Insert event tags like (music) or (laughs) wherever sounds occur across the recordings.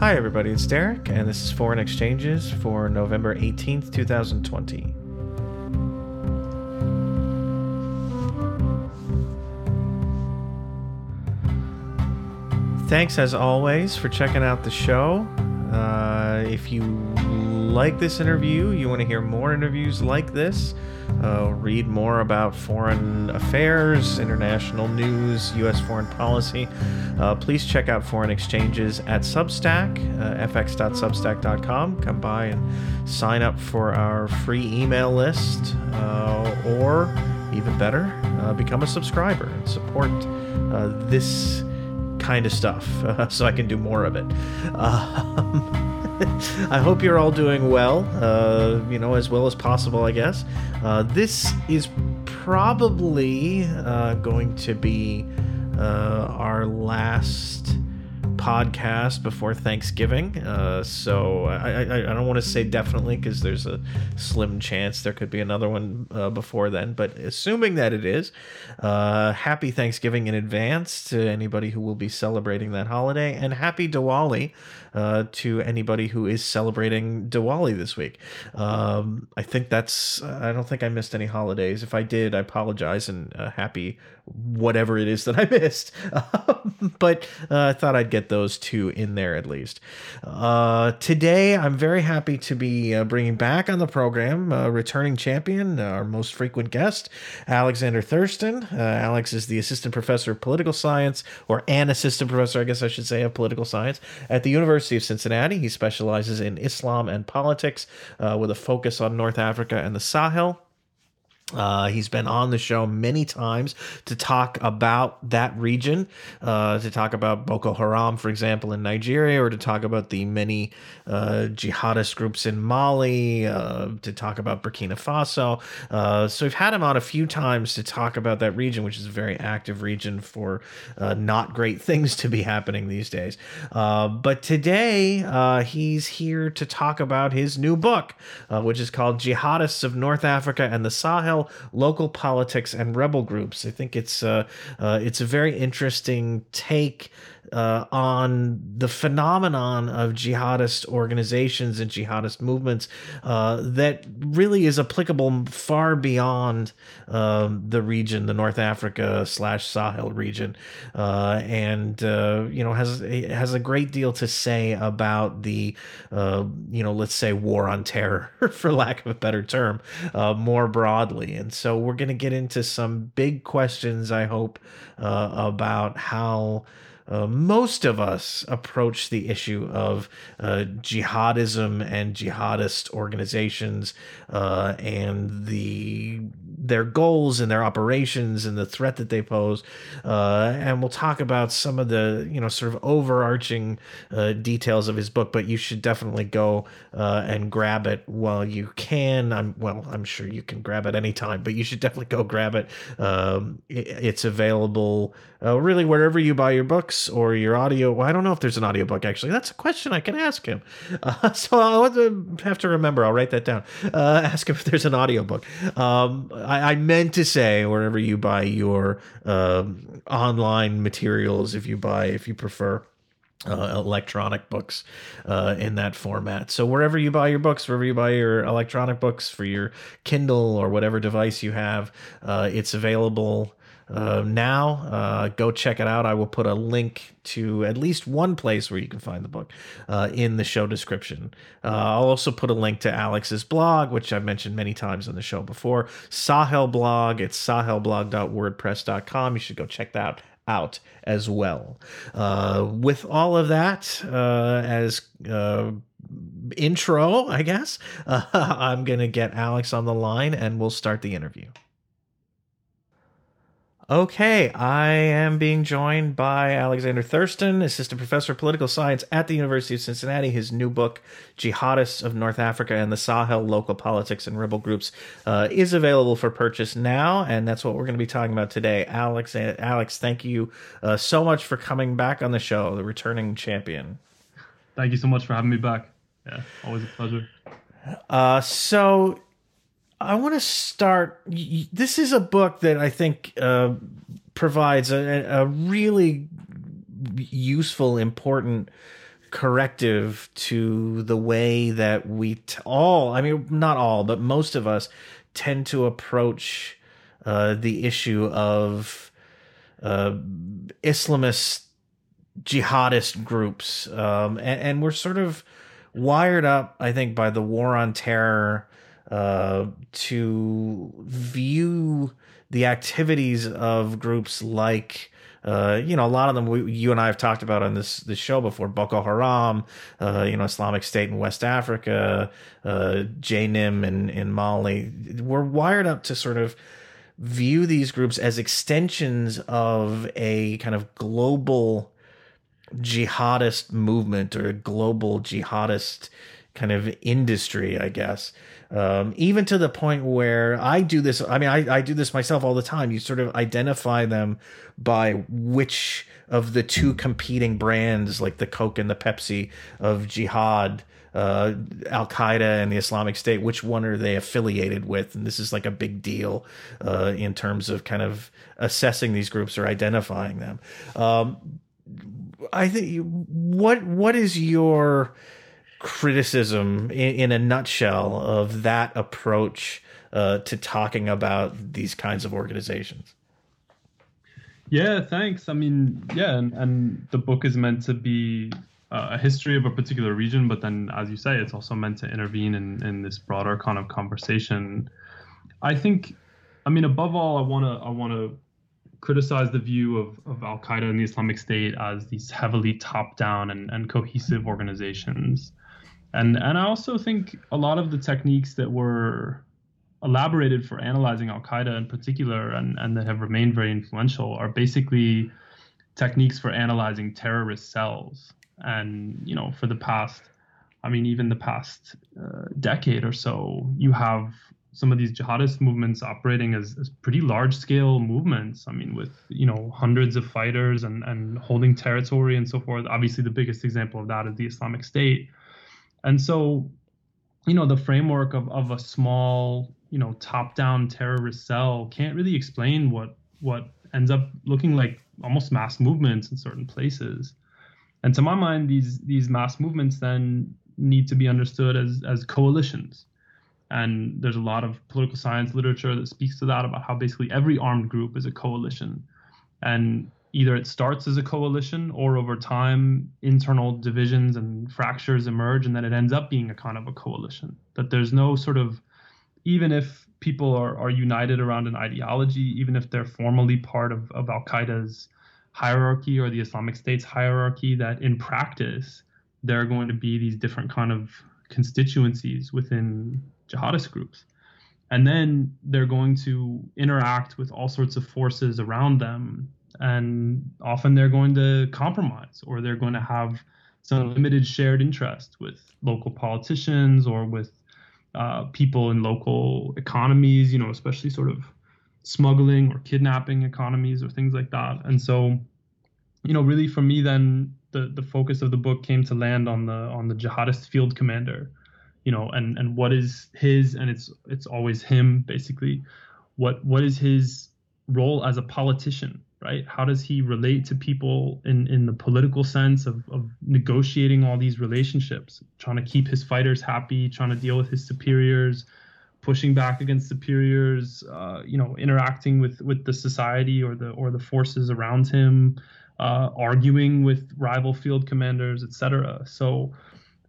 Hi, everybody, it's Derek, and this is Foreign Exchanges for November 18th, 2020. Thanks, as always, for checking out the show. Uh, if you like this interview, you want to hear more interviews like this, uh, read more about foreign affairs, international news, U.S. foreign policy, uh, please check out Foreign Exchanges at Substack, uh, fx.substack.com. Come by and sign up for our free email list, uh, or even better, uh, become a subscriber and support uh, this kind of stuff (laughs) so I can do more of it. (laughs) Um, (laughs) I hope you're all doing well, uh, you know, as well as possible, I guess. Uh, this is probably uh, going to be uh, our last podcast before Thanksgiving. Uh, so I, I, I don't want to say definitely because there's a slim chance there could be another one uh, before then. But assuming that it is, uh, happy Thanksgiving in advance to anybody who will be celebrating that holiday, and happy Diwali uh, to anybody who is celebrating Diwali this week. Um, I think that's. I don't think I missed any holidays. If I did, I apologize and uh, happy whatever it is that I (laughs) missed. but uh, I thought I'd get those two in there at least. Uh, today, I'm very happy to be uh, bringing back on the program uh, returning champion, our most frequent guest, Alexander Thurston. Uh, Alex is the assistant professor of political science, or an assistant professor, I guess I should say, of political science at the University of Cincinnati. He specializes in Islam and politics uh, with a focus on North Africa and the Sahel. Uh, he's been on the show many times to talk about that region, uh, to talk about Boko Haram, for example, in Nigeria, or to talk about the many uh, jihadist groups in Mali, uh, to talk about Burkina Faso. Uh, so we've had him on a few times to talk about that region, which is a very active region for uh, not great (laughs) things to be happening these days. but today, he's here to talk about his new book, which is called Jihadists of North Africa and the Sahel local politics and rebel groups. I think it's uh, uh, it's a very interesting take uh, on the phenomenon of jihadist organizations and jihadist movements uh, that really is applicable far beyond um, the region, the North Africa slash Sahel region, uh, and uh, you know has has a great deal to say about the uh, you know let's say war on terror, (laughs) for lack of a better term, uh, more broadly. And so we're going to get into some big questions. I hope about how uh, most of us approach the issue of uh, jihadism and jihadist organizations uh, and the their goals and their operations and the threat that they pose. Uh, and we'll talk about some of the you know sort of overarching uh, details of his book. But you should definitely go uh, and grab it while you can. I'm well, I'm sure you can grab it anytime, but you should definitely go grab it. Um, it it's available really wherever you buy your books or your audio. Well, I don't know if there's an audiobook actually. That's a question I can ask him. (laughs) Uh, so I'll have to remember. I'll write that down. Uh, (laughs) ask him if there's an audiobook. Um, I, I, meant to say wherever you buy your um, online materials, if you buy, if you prefer. Uh, electronic books uh, in that format. So wherever you buy your books, wherever you buy your electronic books for your Kindle or whatever device you have, uh, it's available uh, now. Uh, go check it out. I will put a link to at least one place where you can find the book uh, in the show description. Uh, I'll also put a link to Alex's blog, which I've mentioned many times on the show before. Sahel blog. It's sahelblog.wordpress.com. You should go check that out as well. Uh, with all of that as intro, I guess, (laughs) I'm going to get Alex on the line and we'll start the interview. Okay, I am being joined by Alexander Thurston, assistant professor of political science at the University of Cincinnati. His new book, Jihadists of North Africa and the Sahel Local Politics and Rebel Groups, uh, is available for purchase now, and that's what we're going to be talking about today. Alex, Alex, thank you uh, so much for coming back on the show, the returning champion. Thank you so much for having me back. Yeah, always a pleasure. Uh, so I want to start. This is a book that I think uh, provides a, a, really useful, important corrective to the way that we t- all, I mean, not all, but most of us tend to approach uh, the issue of uh, Islamist jihadist groups. Um, and, and, we're sort of wired up, I think, by the war on terror uh, to view the activities of groups like uh, you know, a lot of them we, you and I have talked about on this this show before. Boko Haram, uh, you know, Islamic State in West Africa, uh, JNIM in in Mali. We're wired up to sort of view these groups as extensions of a kind of global jihadist movement or a global jihadist kind of industry, I guess. Um, even to the point where I do this. I mean, I, I do this myself all the time. You sort of identify them by which of the two competing brands, like the Coke and the Pepsi of jihad, uh, Al Qaeda and the Islamic State, which one are they affiliated with? And this is like a big deal uh, in terms of kind of assessing these groups or identifying them. Um, I think what what is your criticism in, in a nutshell of that approach uh, to talking about these kinds of organizations? Yeah, thanks. I mean, yeah, and, and the book is meant to be uh, a history of a particular region, but then, as you say, it's also meant to intervene in, in this broader kind of conversation. I think, I mean, above all, I want to I want to criticize the view of, of Al Qaeda and the Islamic State as these heavily top down and, and cohesive organizations and and I also think a lot of the techniques that were elaborated for analyzing Al Qaeda in particular, and and that have remained very influential, are basically techniques for analyzing terrorist cells. And you know, for the past, I mean, even the past uh, decade or so, you have some of these jihadist movements operating as, as pretty large scale movements. I mean, with you know hundreds of fighters and and holding territory and so forth. Obviously, the biggest example of that is the Islamic State and so, you know, the framework of, of a small, you know, top-down terrorist cell can't really explain what what ends up looking like almost mass movements in certain places. And to my mind, these these mass movements then need to be understood as as coalitions. And there's a lot of political science literature that speaks to that about how basically every armed group is a coalition. And either it starts as a coalition or over time internal divisions and fractures emerge and then it ends up being a kind of a coalition. That there's no sort of even if people are, are united around an ideology even if they're formally part of, of al-qaeda's hierarchy or the islamic state's hierarchy that in practice there are going to be these different kind of constituencies within jihadist groups. And then they're going to interact with all sorts of forces around them and often they're going to compromise or they're going to have some limited shared interest with local politicians or with uh, people in local economies, you know, especially sort of smuggling or kidnapping economies or things like that. And so, you know, really for me, then the the focus of the book came to land on the on the jihadist field commander, you know, and and what is his and it's it's always him basically. What what is his role as a politician right? How does he relate to people in, in the political sense of, of negotiating all these relationships, trying to keep his fighters happy, trying to deal with his superiors, pushing back against superiors, uh, you know, interacting with, with the society or the or the forces around him, uh, arguing with rival field commanders, etc. So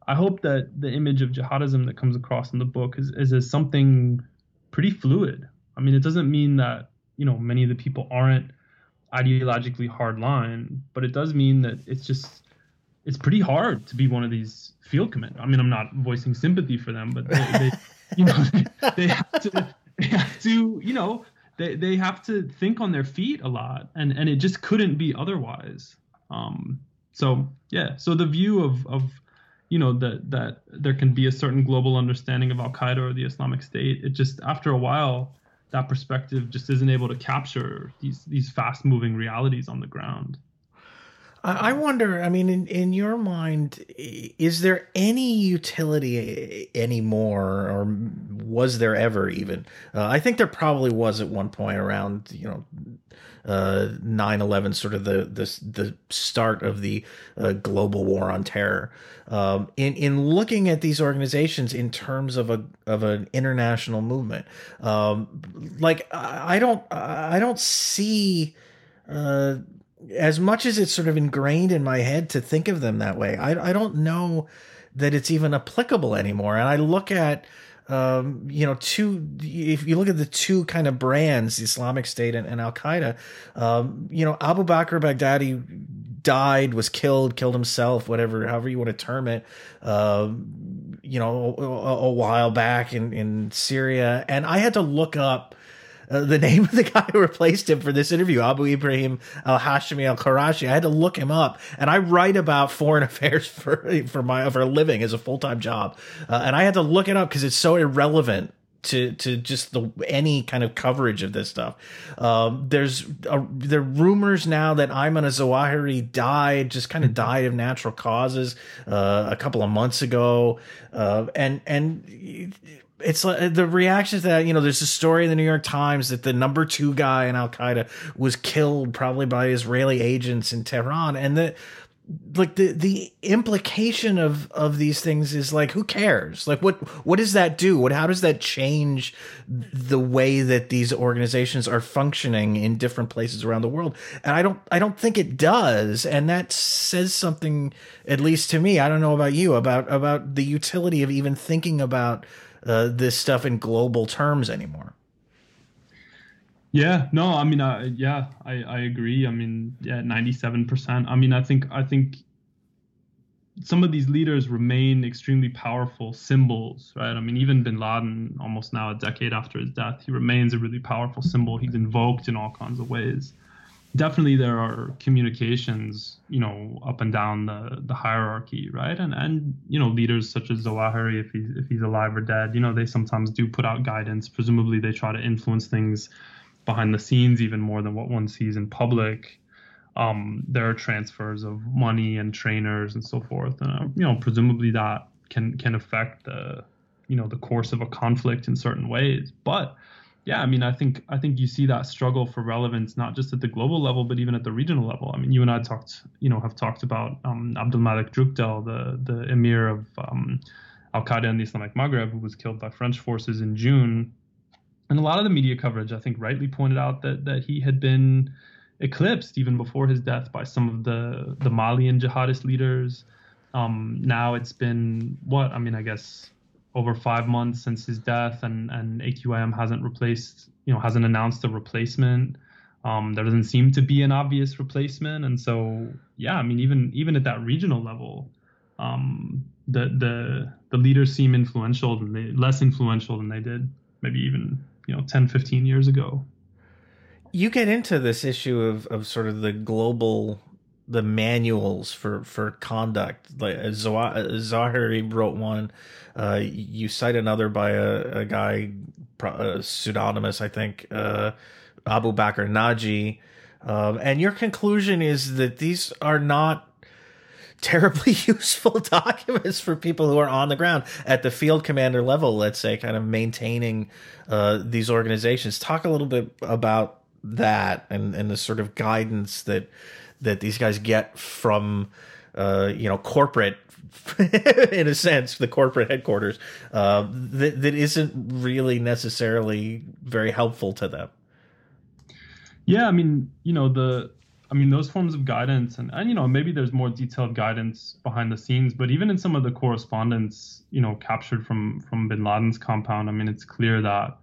I hope that the image of jihadism that comes across in the book is, is something pretty fluid. I mean, it doesn't mean that, you know, many of the people aren't ideologically hard line, but it does mean that it's just it's pretty hard to be one of these field commanders. I mean, I'm not voicing sympathy for them, but they, they (laughs) you know, they, they, have to, they have to, you know, they, they have to think on their feet a lot, and and it just couldn't be otherwise. Um, so yeah, so the view of of you know that that there can be a certain global understanding of Al Qaeda or the Islamic State. It just after a while that perspective just isn't able to capture these these fast moving realities on the ground. I wonder. I mean, in, in your mind, is there any utility anymore, or was there ever even? Uh, I think there probably was at one point around you know uh, 9/11, sort of the the the start of the uh, global war on terror. Um, in in looking at these organizations in terms of a of an international movement, um, like I don't I don't see. Uh, as much as it's sort of ingrained in my head to think of them that way, I, I don't know that it's even applicable anymore. And I look at um, you know, two. If you look at the two kind of brands, the Islamic State and, and Al Qaeda, um, you know, Abu Bakr Baghdadi died, was killed, killed himself, whatever, however you want to term it. Um, you know, a, a, while back in in Syria, and I had to look up uh, the (laughs) name of the guy who replaced him for this interview, Abu Ibrahim Al Hashimi Al Karashi. I had to look him up, and I write about foreign (laughs) affairs for for my for a living as a full time job, uh, and I had to look it up because it's so irrelevant to to just the any kind of coverage of this stuff. Um, there's a, there are rumors now that Ayman Zawahiri died, just kind of died of natural causes uh, a couple of months ago, uh, and and it's like the reactions that you know there's a story in the new york times that the number two guy in al-qaeda was killed probably by israeli agents in tehran and the like the the implication of of these things is like who cares? Like what what does that do? What how does that change the way that these organizations are functioning in different places around the world? And i don't i don't think it does and that says something at least to me. I don't know about you about about the utility of even thinking about uh, this stuff in global terms anymore. Yeah, no, I mean, uh, yeah, I, I agree. I mean, yeah, ninety-seven percent. I mean, I think I think some of these leaders remain extremely powerful symbols, right? I mean, even Bin Laden, almost now a decade after his death, he remains a really powerful symbol. He's invoked in all kinds of ways definitely there are communications, you know, up and down the, the hierarchy, right? And and you know, leaders such as Zawahiri, if he's if he's alive or dead, you know, they sometimes do put out guidance. Presumably, they try to influence things behind the scenes even more than what one sees in public. Um, there are transfers of money and trainers and so forth, and uh, you know, presumably that can can affect the you know the course of a conflict in certain ways, but yeah, I mean, I think I think you see that struggle for relevance not just at the global level, but even at the regional level. I mean, you and I talked, you know, have talked about um, Abdul Malik Drukdel, the the emir of um, Al Qaeda in the Islamic Maghreb, who was killed by French forces in June. And a lot of the media coverage, I think, rightly pointed out that that he had been eclipsed even before his death by some of the the Malian jihadist leaders. Um, now it's been what I mean, I guess over five months since his death, and and AQIM hasn't replaced, you know, hasn't announced a replacement. Um, there doesn't seem to be an obvious replacement, and so yeah, I mean, even even at that regional level, um, the the the leaders seem influential than they less influential than they did maybe even you know 10 15 years ago you get into this issue of, of sort of the global the manuals for for conduct. Like Zawahiri wrote one. Uh, you cite another by a, a guy, uh, pseudonymous, I think, uh, Abu Bakr Naji. Um, and your conclusion is that these are not terribly (laughs) useful (laughs) documents for people who are on the ground at the field commander level, let's say, kind of maintaining uh, these organizations. Talk a little bit about that and, and the sort of guidance that that these guys get from uh, you know corporate (laughs) in a sense the corporate headquarters uh, that, that isn't really necessarily very helpful to them. Yeah i mean you know the i mean those forms of guidance and, and you know maybe there's more detailed guidance behind the scenes but even in some of the correspondence you know captured from from bin laden's compound i mean it's clear that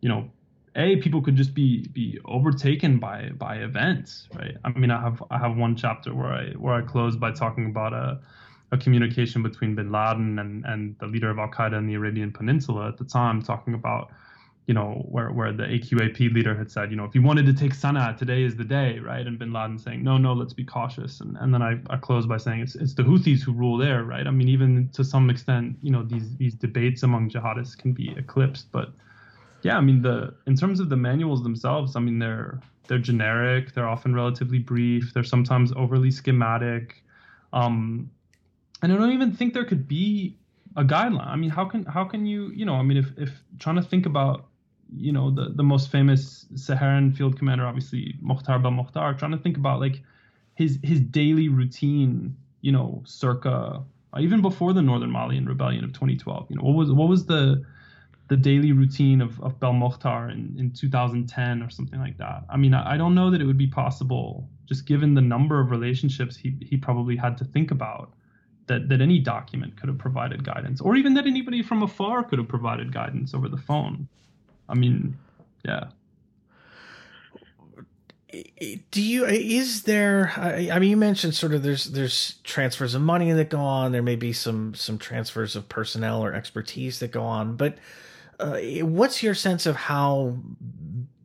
you know a people could just be be overtaken by by events right? I mean i have i have one chapter where i where i close by talking about a a communication between bin laden and and the leader of al-qaeda in the arabian peninsula at the time talking about you know where where the aqap leader had said you know if you wanted to take sana'a today is the day right? And bin laden saying no no let's be cautious. And and then i, I close by saying it's it's the houthis who rule there right? I mean even to some extent you know these these debates among jihadists can be eclipsed but yeah, I mean the in terms of the manuals themselves, I mean they're they're generic. They're often relatively brief. They're sometimes overly schematic. Um, and I don't even think there could be a guideline. I mean, how can how can you you know? I mean, if if trying to think about you know the the most famous Saharan field commander, obviously Mokhtar Belmokhtar, trying to think about like his his daily routine, you know, circa even before the Northern Malian rebellion of 2012. You know, what was what was the the daily routine of, of Belmokhtar in, in 2010 or something like that. I mean, I, I don't know that it would be possible, just given the number of relationships he, he probably had to think about, that, that any document could have provided guidance, or even that anybody from afar could have provided guidance over the phone. I mean, yeah do you is there I, mean you mentioned sort of there's there's transfers of money that go on there may be some some transfers of personnel or expertise that go on but uh, what's your sense of how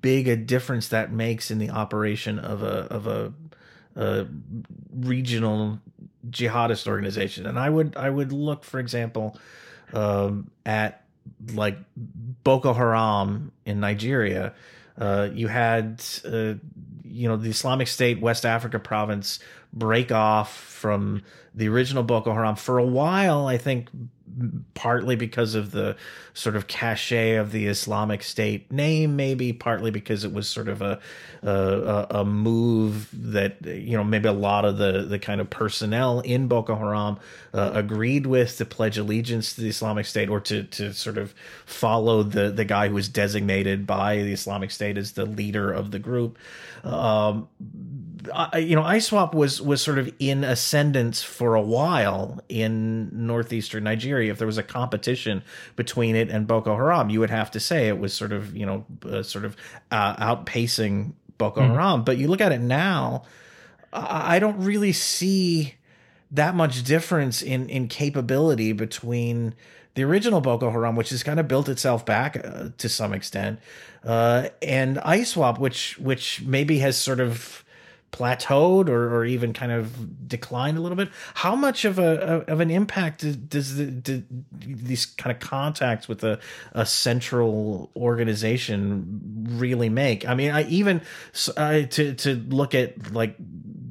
big a difference that makes in the operation of a of a, a regional jihadist organization and i would i would look for example um, at like boko haram in nigeria uh, you had, uh, you know, the Islamic State West Africa province break off from the original Boko Haram for a while. I think partly because of the sort of cachet of the Islamic State name, maybe partly because it was sort of a a, a move that you know maybe a lot of the the kind of personnel in Boko Haram uh, agreed with to pledge allegiance to the Islamic State or to to sort of follow the the guy who was designated by the Islamic State as the leader of the group. Um, I, you know, ISWAP was was sort of in ascendance for a while in northeastern Nigeria. If there was a competition between it and Boko Haram, you would have to say it was sort of you know uh, sort of uh, outpacing Boko mm-hmm. Haram. But you look at it now, I don't really see that much difference in in capability between the original Boko Haram, which has kind of built itself back uh, to some extent, uh, and ISWAP, which which maybe has sort of plateaued or, or even kind of declined a little bit. How much of a of an impact does the, do these kind of contacts with a, a central organization really make? I mean i even uh, to to look at like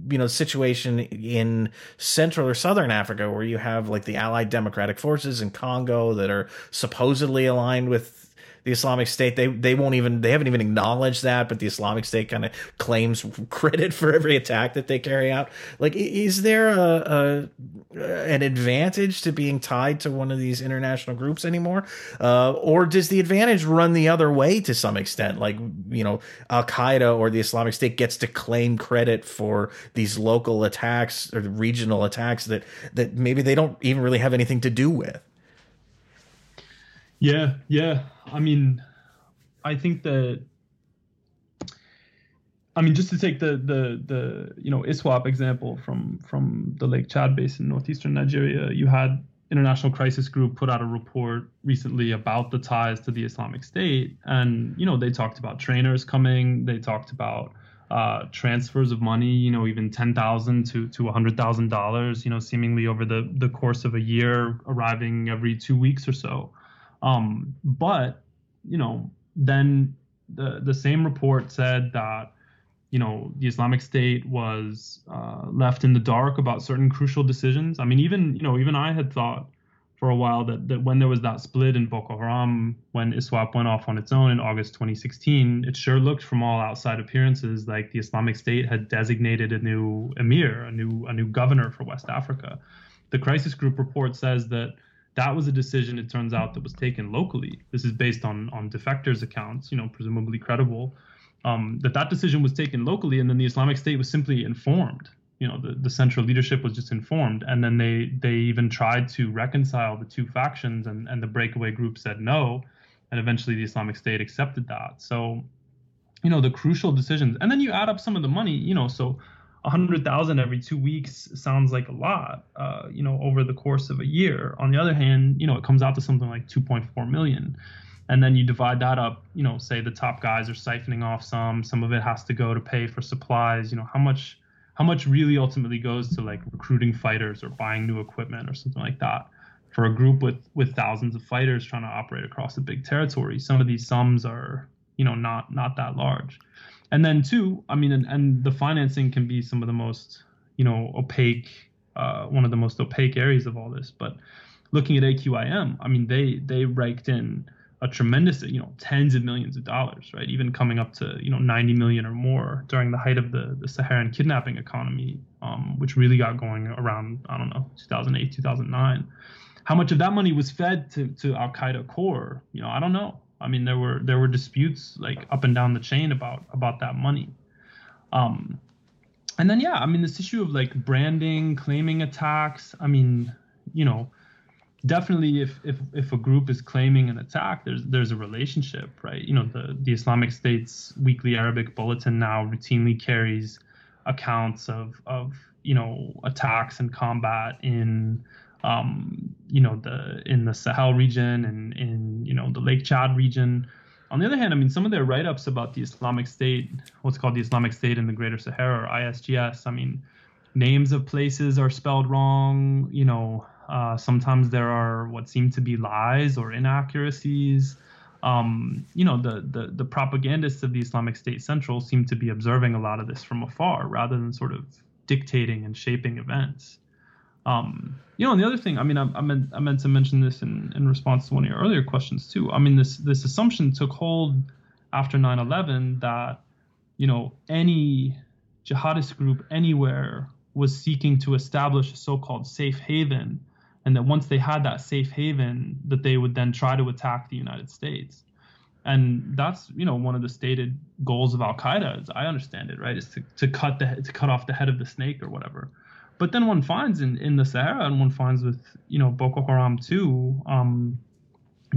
you know situation in central or southern africa where you have like the allied democratic forces in congo that are supposedly aligned with the Islamic State they they won't even they haven't even acknowledged that, but the Islamic State kind of claims (laughs) credit for every attack that they carry out. Like, is there a, a an advantage to being tied to one of these international groups anymore, uh, or does the advantage run the other way to some extent? Like, you know, Al Qaeda or the Islamic State gets to claim credit for these local attacks or regional attacks that that maybe they don't even really have anything to do with. Yeah, yeah. I mean, I think that. I mean, just to take the the the you know ISWAP example from from the Lake Chad basin, in northeastern Nigeria, you had International Crisis Group put out a report recently about the ties to the Islamic State, and you know they talked about trainers coming, they talked about uh, transfers of money, you know, even ten thousand to to hundred thousand dollars, you know, seemingly over the the course of a year, arriving every two weeks or so. Um, but you know, then the the same report said that you know the Islamic State was uh, left in the dark about certain crucial decisions. I mean, even you know, even I had thought for a while that that when there was that split in Boko Haram, when ISWAP went off on its own in August 2016, it sure looked from all outside appearances like the Islamic State had designated a new emir, a new a new governor for West Africa. The crisis group report says that that was a decision it turns out that was taken locally. This is based on on defectors accounts you know presumably credible um, that that decision was taken locally and then the islamic state was simply informed. You know the, the central leadership was just informed and then they they even tried to reconcile the two factions and and the breakaway group said no and eventually the islamic state accepted that. So you know the crucial decisions and then you add up some of the money you know so 100,000 every two weeks sounds like a lot, uh, you know, over the course of a year. On the other hand, you know, it comes out to something like 2.4 million. And then you divide that up, you know, say the top guys are siphoning off some, some of it has to go to pay for supplies, you know, how much how much really ultimately goes to like recruiting fighters or buying new equipment or something like that. For a group with with thousands of fighters trying to operate across a big territory, some of these sums are, you know, not not that large and then two i mean and, and the financing can be some of the most you know opaque uh, one of the most opaque areas of all this but looking at AQIM, I mean, they they raked in a tremendous, you know, tens of millions of dollars, right? Even coming up to you know 90 million or more during the height of the the Saharan kidnapping economy, um, which really got going around I don't know 2008 2009. How much of that money was fed to to Al Qaeda core? You know, I don't know. I mean, there were there were disputes like up and down the chain about about that money. Um, and then yeah, I mean, this issue of like branding, claiming attacks. I mean, you know, definitely if if if a group is claiming an attack, there's there's a relationship, right? You know, the the Islamic State's weekly Arabic bulletin now routinely carries accounts of of you know attacks and combat in um, you know the in the Sahel region and in you know the Lake Chad region. On the other hand, I mean some of their write-ups about the Islamic State, what's called the Islamic State in the Greater Sahara or ISGS. I mean, names of places are spelled wrong. You know, uh, sometimes there are what seem to be lies or inaccuracies. Um, you know, the, the the propagandists of the Islamic State Central seem to be observing a lot of this from afar rather than sort of dictating and shaping events. Um, you know, and the other thing, I mean, I, I, meant I meant to mention this in, in response to one of your earlier questions too. I mean, this this assumption took hold after 9/11 that you know any jihadist group anywhere was seeking to establish a so-called safe haven, and that once they had that safe haven, that they would then try to attack the United States. And that's you know one of the stated goals of Al Qaeda, as I understand it, right, is to, to cut the to cut off the head of the snake or whatever. But then one finds in, in the Sahara and one finds with, you know, Boko Haram too, um,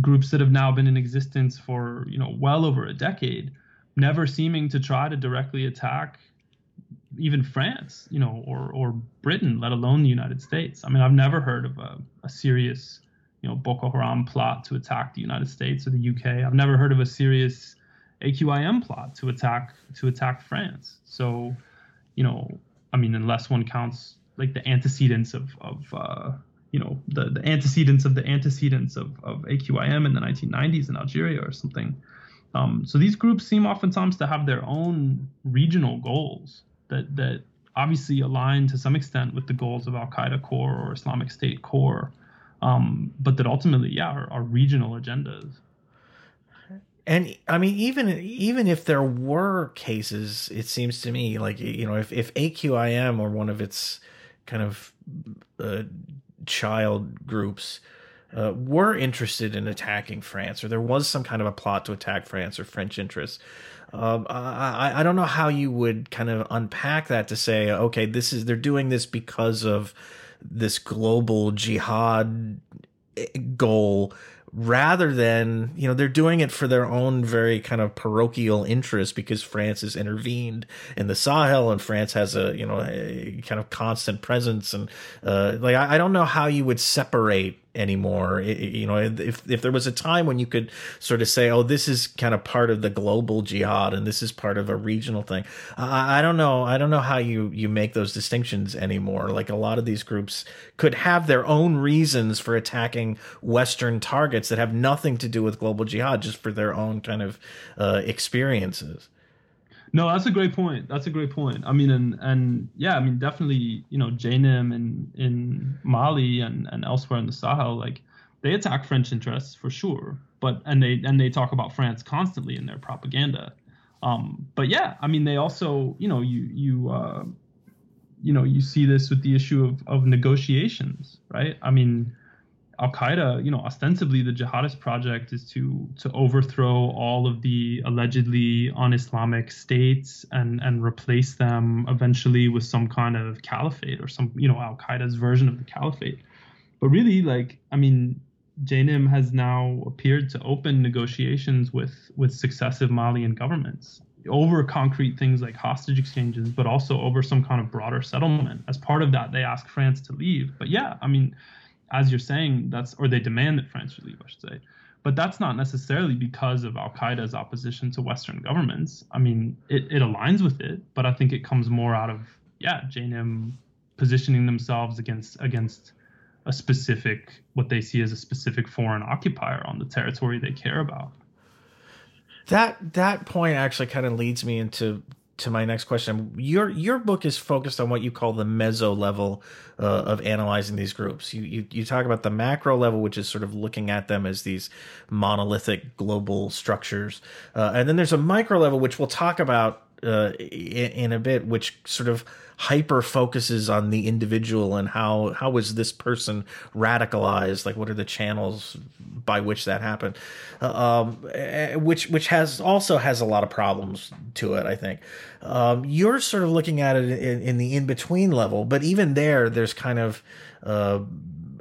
groups that have now been in existence for, you know, well over a decade, never seeming to try to directly attack even France, you know, or, or Britain, let alone the United States. I mean, I've never heard of a, a serious, you know, Boko Haram plot to attack the United States or the UK. I've never heard of a serious AQIM plot to attack to attack France. So, you know, I mean, unless one counts like the antecedents of of uh, you know the the antecedents of the antecedents of of AQIM in the 1990s in Algeria or something. Um, so these groups seem oftentimes to have their own regional goals that that obviously align to some extent with the goals of Al Qaeda core or Islamic State core, um, but that ultimately, yeah, are, are regional agendas. And I mean, even even if there were cases, it seems to me like you know, if if AQIM or one of its kind of uh, child groups uh, were interested in attacking France, or there was some kind of a plot to attack France or French interests. Um, I, I don't know how you would kind of unpack that to say, okay, this is they're doing this because of this global jihad eh, goal rather than you know they're doing it for their own very kind of parochial interest because France has intervened in the Sahel and France has a you know a kind of constant presence and uh, like I, I don't know how you would separate anymore. It, you know, if if there was a time when you could sort of say, "Oh, this is kind of part of the global jihad, and this is part of a regional thing," I, I don't know. I don't know how you you make those distinctions anymore. Like a lot of these groups could have their own reasons for attacking Western targets that have nothing to do with global jihad, just for their own kind of uh, experiences. No, that's a great point. That's a great point. I mean, and and yeah, I mean, definitely, you know, JNIM in in Mali and and elsewhere in the Sahel, like they attack French interests for sure. But and they and they talk about France constantly in their propaganda. Um, but yeah, I mean, they also, you know, you you uh, you know, you see this with the issue of of negotiations, right? I mean Al Qaeda, you know, ostensibly the jihadist project is to to overthrow all of the allegedly un-Islamic states and and replace them eventually with some kind of caliphate or some, you know, Al Qaeda's version of the caliphate. But really, like, I mean, JNIM has now appeared to open negotiations with with successive Malian governments over concrete things like hostage exchanges, but also over some kind of broader settlement. As part of that, they ask France to leave. But yeah, I mean as you're saying, that's or they demand that France leave, I should say. But that's not necessarily because of Al Qaeda's opposition to Western governments. I mean, it, it aligns with it, but I think it comes more out of yeah, JNIM positioning themselves against against a specific what they see as a specific foreign occupier on the territory they care about. That that point actually kind of leads me into to my next question. Your your book is focused on what you call the meso level uh, of analyzing these groups. You, you you talk about the macro level, which is sort of looking at them as these monolithic global structures, uh, and then there's a micro level, which we'll talk about uh, in, in, a bit, which sort of hyper focuses on the individual and how how was this person radicalized? Like, what are the channels by which that happened? Uh, um, eh, which which has also has a lot of problems to it. I think um, you're sort of looking at it in, in the in between level, but even there, there's kind of uh,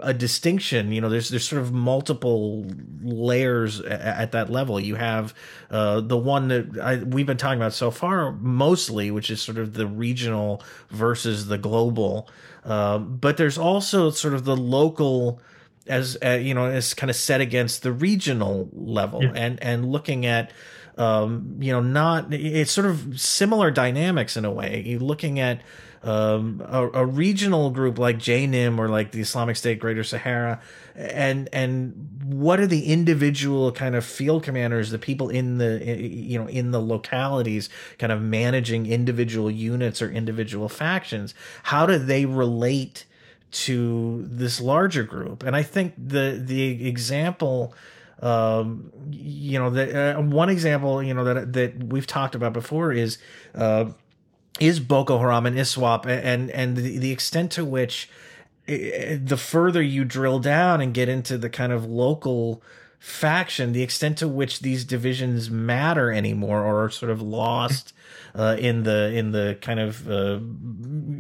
a distinction. You know, there's there's sort of multiple layers at, at that level. You have uh, the one that I, we've been talking about so far, mostly, which is sort of the regional versus the global. Uh, but there's also sort of the local as uh, you know as kind of set against the regional level yeah. and and looking at um, you know not it's sort of similar dynamics in a way you're looking at um, a, a, regional group like JNIM or like the Islamic State Greater Sahara, and and what are the individual kind of field commanders, the people in the you know in the localities, kind of managing individual units or individual factions? How do they relate to this larger group? And I think the the example um, you know, the, uh, one example, you know, that that we've talked about before is uh, is Boko Haram and ISWAP and and the, the extent to which the further you drill down and get into the kind of local faction, the extent to which these divisions matter anymore or are sort of lost uh, in the in the kind of uh,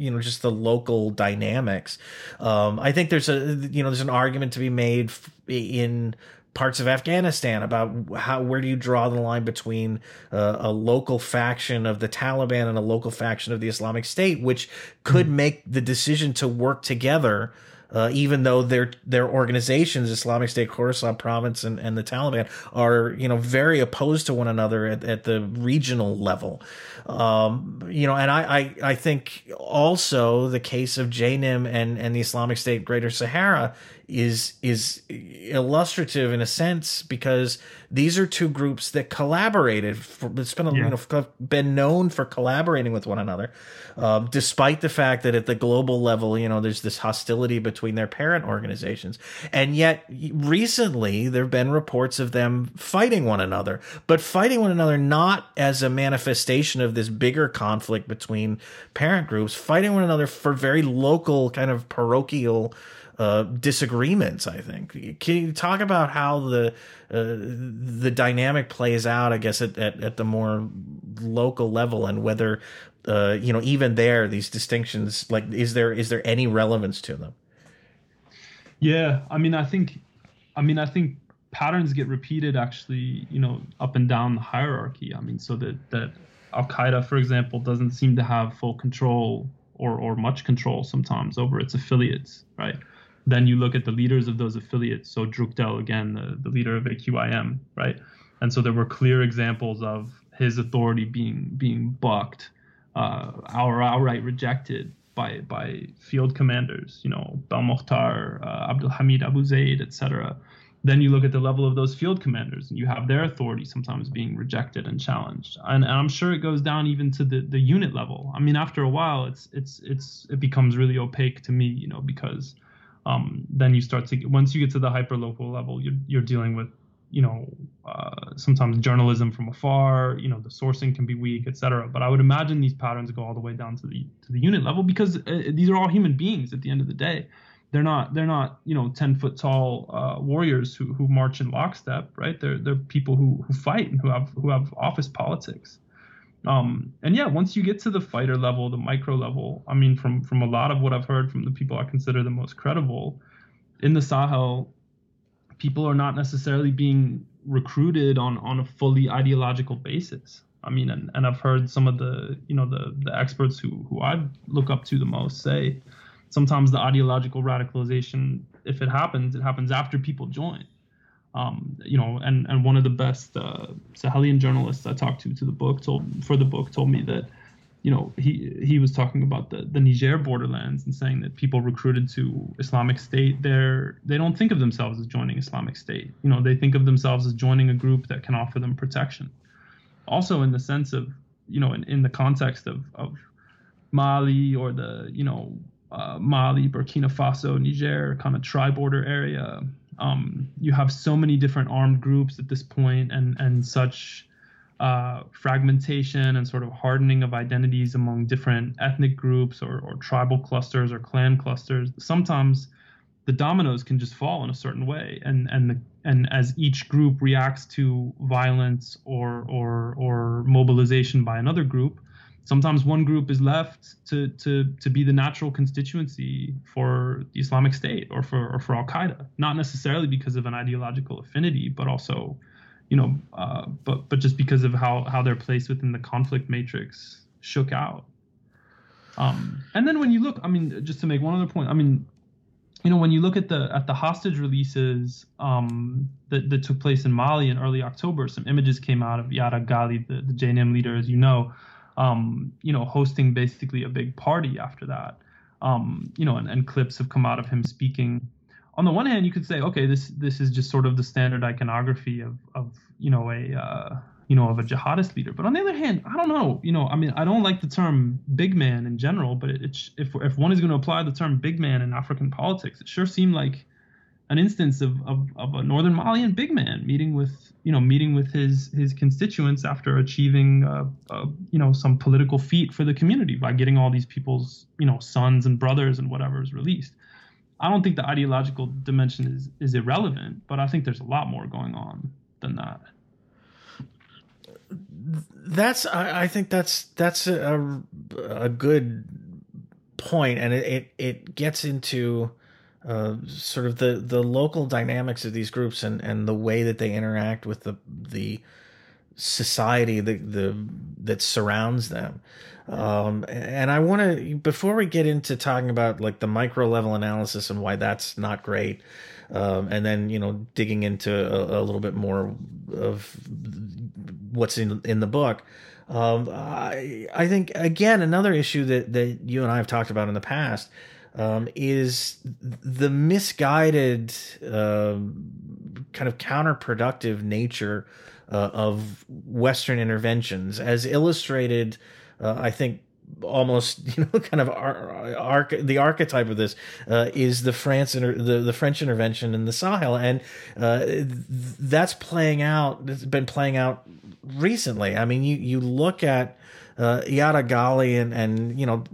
you know just the local dynamics. Um, I think there's a you know there's an argument to be made in parts of Afghanistan about how where do you draw the line between uh, a local faction of the Taliban and a local faction of the Islamic State, which could mm-hmm. make the decision to work together. Uh, even though their their organizations, Islamic State Khorasan Province and, and the Taliban, are you know very opposed to one another at, at the regional level, um, you know, and I, I I think also the case of JNIM and and the Islamic State Greater Sahara is is illustrative in a sense because these are two groups that collaborated. For, it's been yeah. you know been known for collaborating with one another, um, despite the fact that at the global level, you know, there's this hostility between their parent organizations, and yet recently there have been reports of them fighting one another, but fighting one another not as a manifestation of this bigger conflict between parent groups, fighting one another for very local kind of parochial uh, disagreements. I think. Can you talk about how the uh, the dynamic plays out? I guess at, at, at the more local level, and whether uh, you know even there these distinctions like is there is there any relevance to them? Yeah, I mean, I think, I mean, I think patterns get repeated actually, you know, up and down the hierarchy. I mean, so that that Al Qaeda, for example, doesn't seem to have full control or or much control sometimes over its affiliates, right? Then you look at the leaders of those affiliates. So Drukdel, again, the, the leader of AQIM, right? And so there were clear examples of his authority being being bucked, uh, or outright rejected by by field commanders. You know, Belmokhtar, uh, Abdul Hamid Abu Zaid, etc. Then you look at the level of those field commanders, and you have their authority sometimes being rejected and challenged. And, and I'm sure it goes down even to the, the unit level. I mean, after a while, it's it's it's it becomes really opaque to me, you know, because um, then you start to once you get to the hyper local level, you're you're dealing with you know uh, sometimes journalism from afar. You know the sourcing can be weak, etc. But I would imagine these patterns go all the way down to the to the unit level because uh, these are all human beings at the end of the day. They're not they're not you know ten foot tall uh, warriors who who march in lockstep, right? They're they're people who who fight and who have who have office politics. Um, and yeah, once you get to the fighter level, the micro level, I mean, from from a lot of what I've heard from the people I consider the most credible in the Sahel, people are not necessarily being recruited on on a fully ideological basis. I mean, and, and I've heard some of the you know the the experts who who I look up to the most say sometimes the ideological radicalization, if it happens, it happens after people join. Um, you know, and and one of the best uh, Sahelian journalists I talked to to the book told for the book told me that, you know, he he was talking about the the Niger borderlands and saying that people recruited to Islamic State they're they don't think of themselves as joining Islamic State. You know, they think of themselves as joining a group that can offer them protection. Also, in the sense of you know, in, in the context of, of Mali or the, you know, uh, Mali, Burkina Faso, Niger, kind of tri-border area. Um, you have so many different armed groups at this point, and and such uh, fragmentation and sort of hardening of identities among different ethnic groups or, or tribal clusters or clan clusters. Sometimes the dominoes can just fall in a certain way, and and the and as each group reacts to violence or or or mobilization by another group, sometimes one group is left to to to be the natural constituency for the Islamic State or for or for Al Qaeda, not necessarily because of an ideological affinity, but also, you know, uh, but but just because of how how they're placed within the conflict matrix shook out. Um, and then when you look, I mean, just to make one other point, I mean, you know, when you look at the at the hostage releases um, that that took place in Mali in early October, some images came out of Iyad Ghali, the, the JNIM leader, as you know um, you know, hosting basically a big party after that. Um, you know, and, and clips have come out of him speaking. On the one hand, you could say, okay, this this is just sort of the standard iconography of of you know a uh, you know of a jihadist leader. But on the other hand, I don't know. You know, I mean, I don't like the term big man in general, but it, if if one is going to apply the term big man in African politics, it sure seemed like an instance of, of, of a northern Malian big man meeting with you know meeting with his his constituents after achieving uh, uh, you know some political feat for the community by getting all these people's you know sons and brothers and whatever is released. I don't think the ideological dimension is is irrelevant, but I think there's a lot more going on than that. That's I, I think that's that's a a good point, and it it, it gets into uh, sort of the the local dynamics of these groups and and the way that they interact with the the society the the that surrounds them. Um, and i want to before we get into talking about like the micro level analysis and why that's not great um, and then you know digging into a, a, little bit more of what's in in the book um, I, I think again another issue that that you and I have talked about in the past um, is the misguided, uh, kind of counterproductive nature uh, of Western interventions, as illustrated, uh, I think, almost (laughs) you know kind of arc the archetype of this uh, is the France inter- the the French intervention in the Sahel. And uh, that's playing out it's been playing out recently. I mean you you look at uh, Iyad Ghali and and you know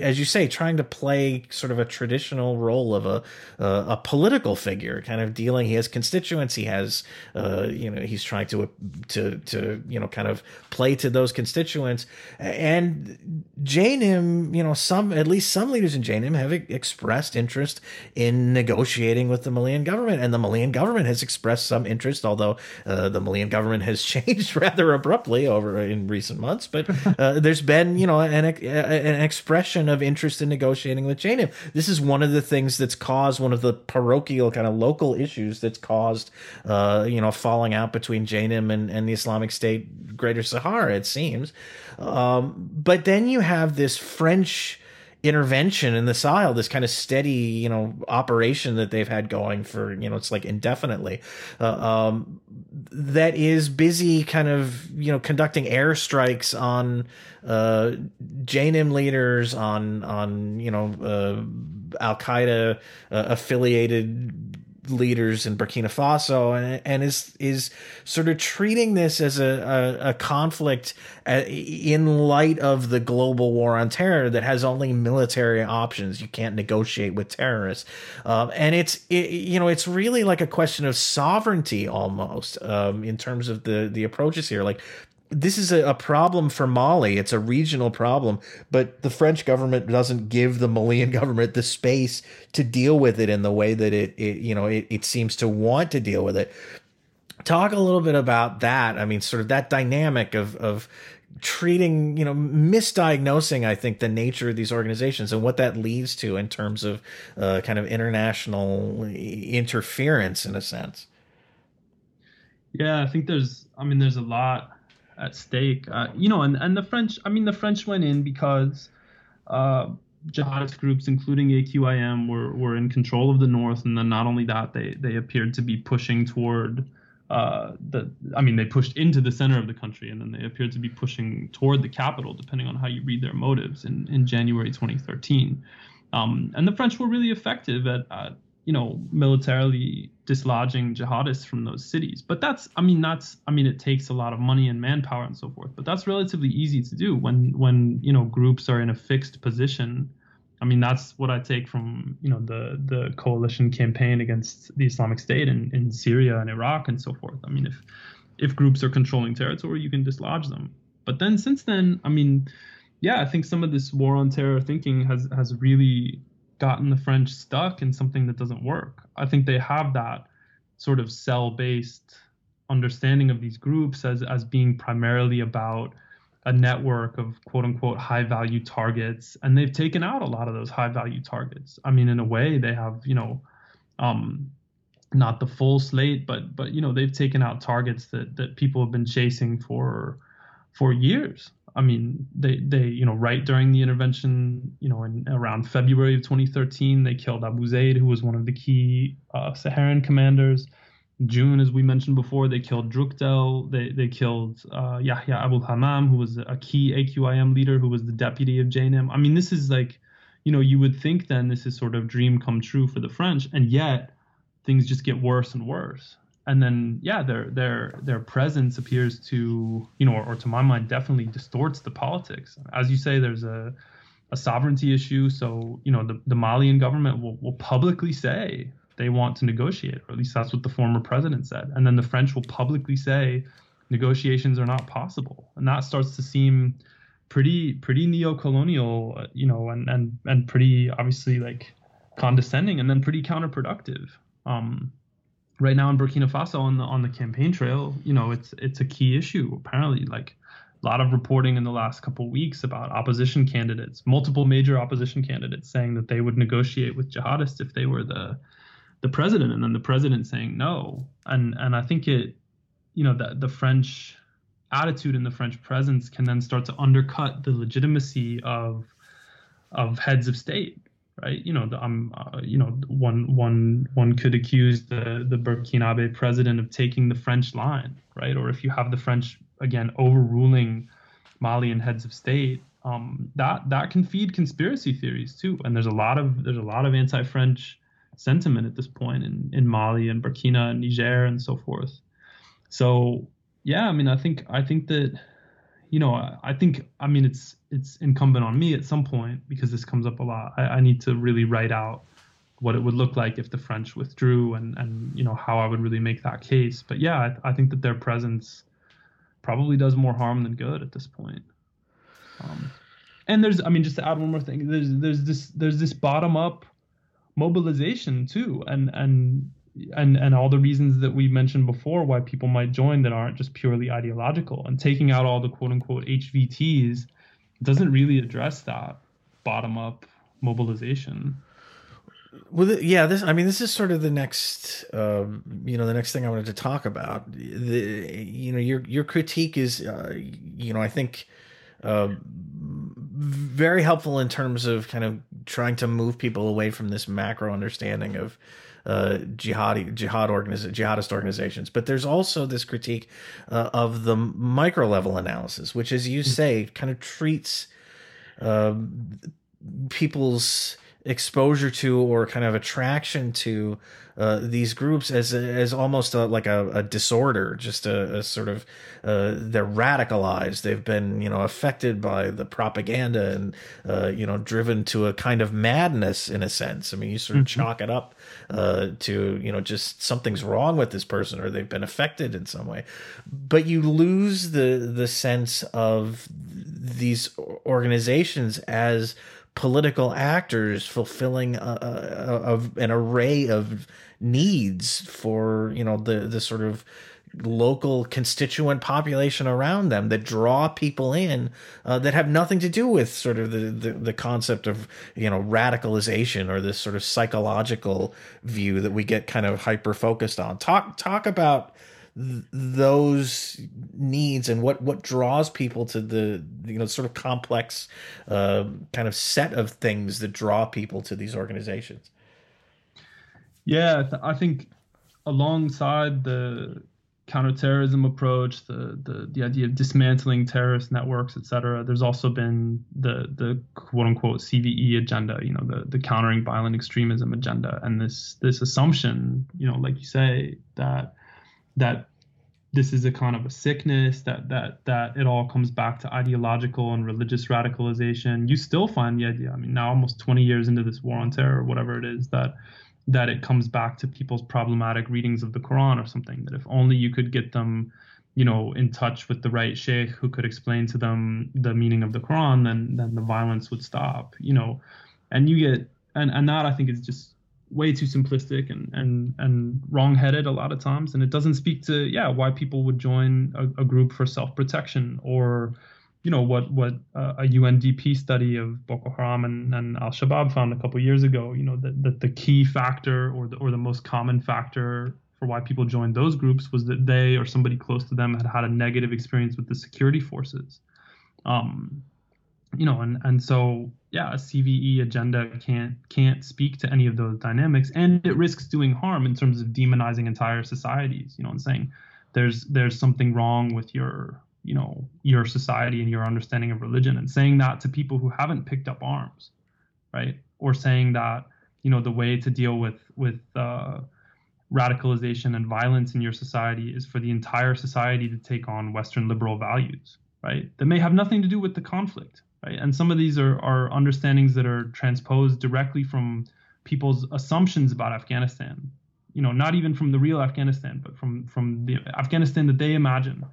as you say, trying to play sort of a traditional role of a uh, a political figure, kind of dealing. He has constituents. He has, uh, you know, he's trying to to to you know kind of play to those constituents. And JNIM, you know, some at least some leaders in JNIM have expressed interest in negotiating with the Malian government, and the Malian government has expressed some interest, although uh, the Malian government has (laughs) changed rather abruptly over in recent months. But uh, there's been, you know, an an expression of interest in negotiating with JNIM. This is one of the things that's caused one of the parochial kind of local issues that's caused, uh, you know, falling out between JNIM and, and the Islamic State Greater Sahara, it seems. Um, but then you have this French intervention in the Sahel, this kind of steady, you know, operation that they've had going for, you know, it's like indefinitely, uh, um, that is busy kind of, you know, conducting airstrikes on uh, JNIM leaders, on, on, you know, uh, Al Qaeda uh, affiliated leaders in Burkina Faso and, and is is sort of treating this as a, a, a, conflict uh, in light of the global war on terror that has only military options. You can't negotiate with terrorists, um, and it's it, you know it's really like a question of sovereignty almost um, in terms of the the approaches here. Like this is a, a, problem for Mali. It's a regional problem, but the French government doesn't give the Malian (laughs) government the space to deal with it in the way that it, it you know, it, it seems to want to deal with it. Talk a little bit about that. I mean, sort of that dynamic of of treating, you know, misdiagnosing. I think the nature of these organizations and what that leads to in terms of uh, kind of international interference, in a sense. Yeah, I think there's. I mean, there's a lot at stake. Uh, you know, and, and the French, I mean, the French went in because uh, jihadist groups, including AQIM, were, were in control of the north. And then not only that, they, they appeared to be pushing toward uh, the I mean, they pushed into the center of the country, and then they appeared to be pushing toward the capital, depending on how you read their motives. In in January 2013, um, and the French were really effective at, at you know militarily dislodging jihadists from those cities. But that's I mean that's I mean it takes a lot of money and manpower and so forth. But that's relatively easy to do when when you know groups are in a fixed position I mean, that's what I take from you know the the coalition campaign against the Islamic State in, in Syria and Iraq and so forth. I mean, if if groups are controlling territory, you can dislodge them. But then since then, I mean, yeah, I think some of this war on terror thinking has has really gotten the French stuck in something that doesn't work. I think they have that sort of cell based understanding of these groups as as being primarily about a network of quote unquote high value targets and they've taken out a lot of those high value targets i mean in a way they have you know um, not the full slate but but you know they've taken out targets that that people have been chasing for for years i mean they they you know right during the intervention you know in around february of 2013 they killed abu zaid who was one of the key uh, saharan commanders June, as we mentioned before, they killed Drukdel. They they killed uh, Yahya Abul Hammam, who was a key AQIM leader, who was the deputy of JNIM. I mean, this is like, you know, you would think then this is sort of dream come true for the French, and yet things just get worse and worse. And then, yeah, their their their presence appears to, you know, or, or to my mind, definitely distorts the politics. As you say, there's a a sovereignty issue. So, you know, the, the Malian government will, will publicly say they want to negotiate, or at least that's what the former president said. And then the French will publicly say negotiations are not possible, and that starts to seem pretty pretty neo-colonial, you know, and and and pretty obviously like condescending, and then pretty counterproductive. Um, right now in Burkina Faso on the on the campaign trail, you know, it's it's a key issue. Apparently, like a lot of reporting in the last couple weeks about opposition candidates, multiple major opposition candidates saying that they would negotiate with jihadists if they were the the president and then the president saying no and and i think it you know the, the french attitude and the french presence can then start to undercut the legitimacy of of heads of state right? You know um uh, you know one one one could accuse the the burkinabe president of taking the french line right? Or if you have the french again overruling malian heads of state um, that that can feed conspiracy theories too. And there's a lot of there's a lot of anti-french sentiment at this point in, in Mali and Burkina and Niger and so forth. So yeah, I mean, I think I think that you know, I, think I mean it's it's incumbent on me at some point because this comes up a lot. I, I need to really write out what it would look like if the French withdrew and and you know how I would really make that case. But yeah, I, I think that their presence probably does more harm than good at this point. Um, and there's, I mean, just to add one more thing, there's there's this there's this bottom up mobilization too and and and and all the reasons that we mentioned before why people might join that aren't just purely ideological. And taking out all the quote unquote hvts doesn't really address that bottom up mobilization. Well yeah this i mean this is sort of the next uh, you know the next thing i wanted to talk about. The you know your your critique is uh, you know i think uh, very helpful in terms of kind of trying to move people away from this macro understanding of uh, jihadi jihad organiz- jihadist organizations. But there's also this critique uh, of the micro level analysis, which, as you say, kind of treats uh, people's exposure to or kind of attraction to uh, these groups as as almost a, like a, a, disorder, just a, a sort of uh, they're radicalized. They've been you know affected by the propaganda and uh, you know driven to a kind of madness in a sense. I mean, you sort of mm-hmm. chalk it up uh, to you know just something's wrong with this person or they've been affected in some way, but you lose the the sense of these organizations as political actors fulfilling a, a, a, an array of needs for you know the the sort of local constituent population around them that draw people in uh, that have nothing to do with sort of the, the, the concept of you know radicalization or this sort of psychological view that we get kind of hyper focused on. Talk talk about those needs and what what draws people to the you know sort of complex uh, kind of set of things that draw people to these organizations yeah i think alongside the counterterrorism approach, the, the the idea of dismantling terrorist networks, et cetera. There's also been the the quote unquote CVE agenda, you know, the the countering violent extremism agenda, and this this assumption, you know, like you say, that that this is a kind of a sickness that that that it all comes back to ideological and religious radicalization. You still find the idea. I mean, now almost 20 years into this war on terror, or whatever it is, that that it comes back to people's problematic readings of the Quran or something. That if only you could get them, you know, in touch with the right sheikh who could explain to them the meaning of the Quran, then then the violence would stop. You know, and you get and and that I think is just way too simplistic and and and wrong-headed a lot of times and it doesn't speak to yeah why people would join a, a group for self-protection or you know what what uh, a UNDP study of Boko Haram and, and Al Shabaab found a couple years ago. You know that, that the key factor or the or the most common factor for why people joined those groups was that they or somebody close to them had had a negative experience with the security forces. Um, you know, and and so yeah, a CVE agenda can't can't speak to any of those dynamics, and it risks doing harm in terms of demonizing entire societies. You know, and saying there's there's something wrong with your you know your society and your understanding of religion and saying that to people who haven't picked up arms right or saying that you know the way to deal with with uh, radicalization and violence in your society is for the entire society to take on western liberal values right that may have nothing to do with the conflict right and some of these are are understandings that are transposed directly from people's assumptions about afghanistan you know not even from the real afghanistan but from from the afghanistan that they imagine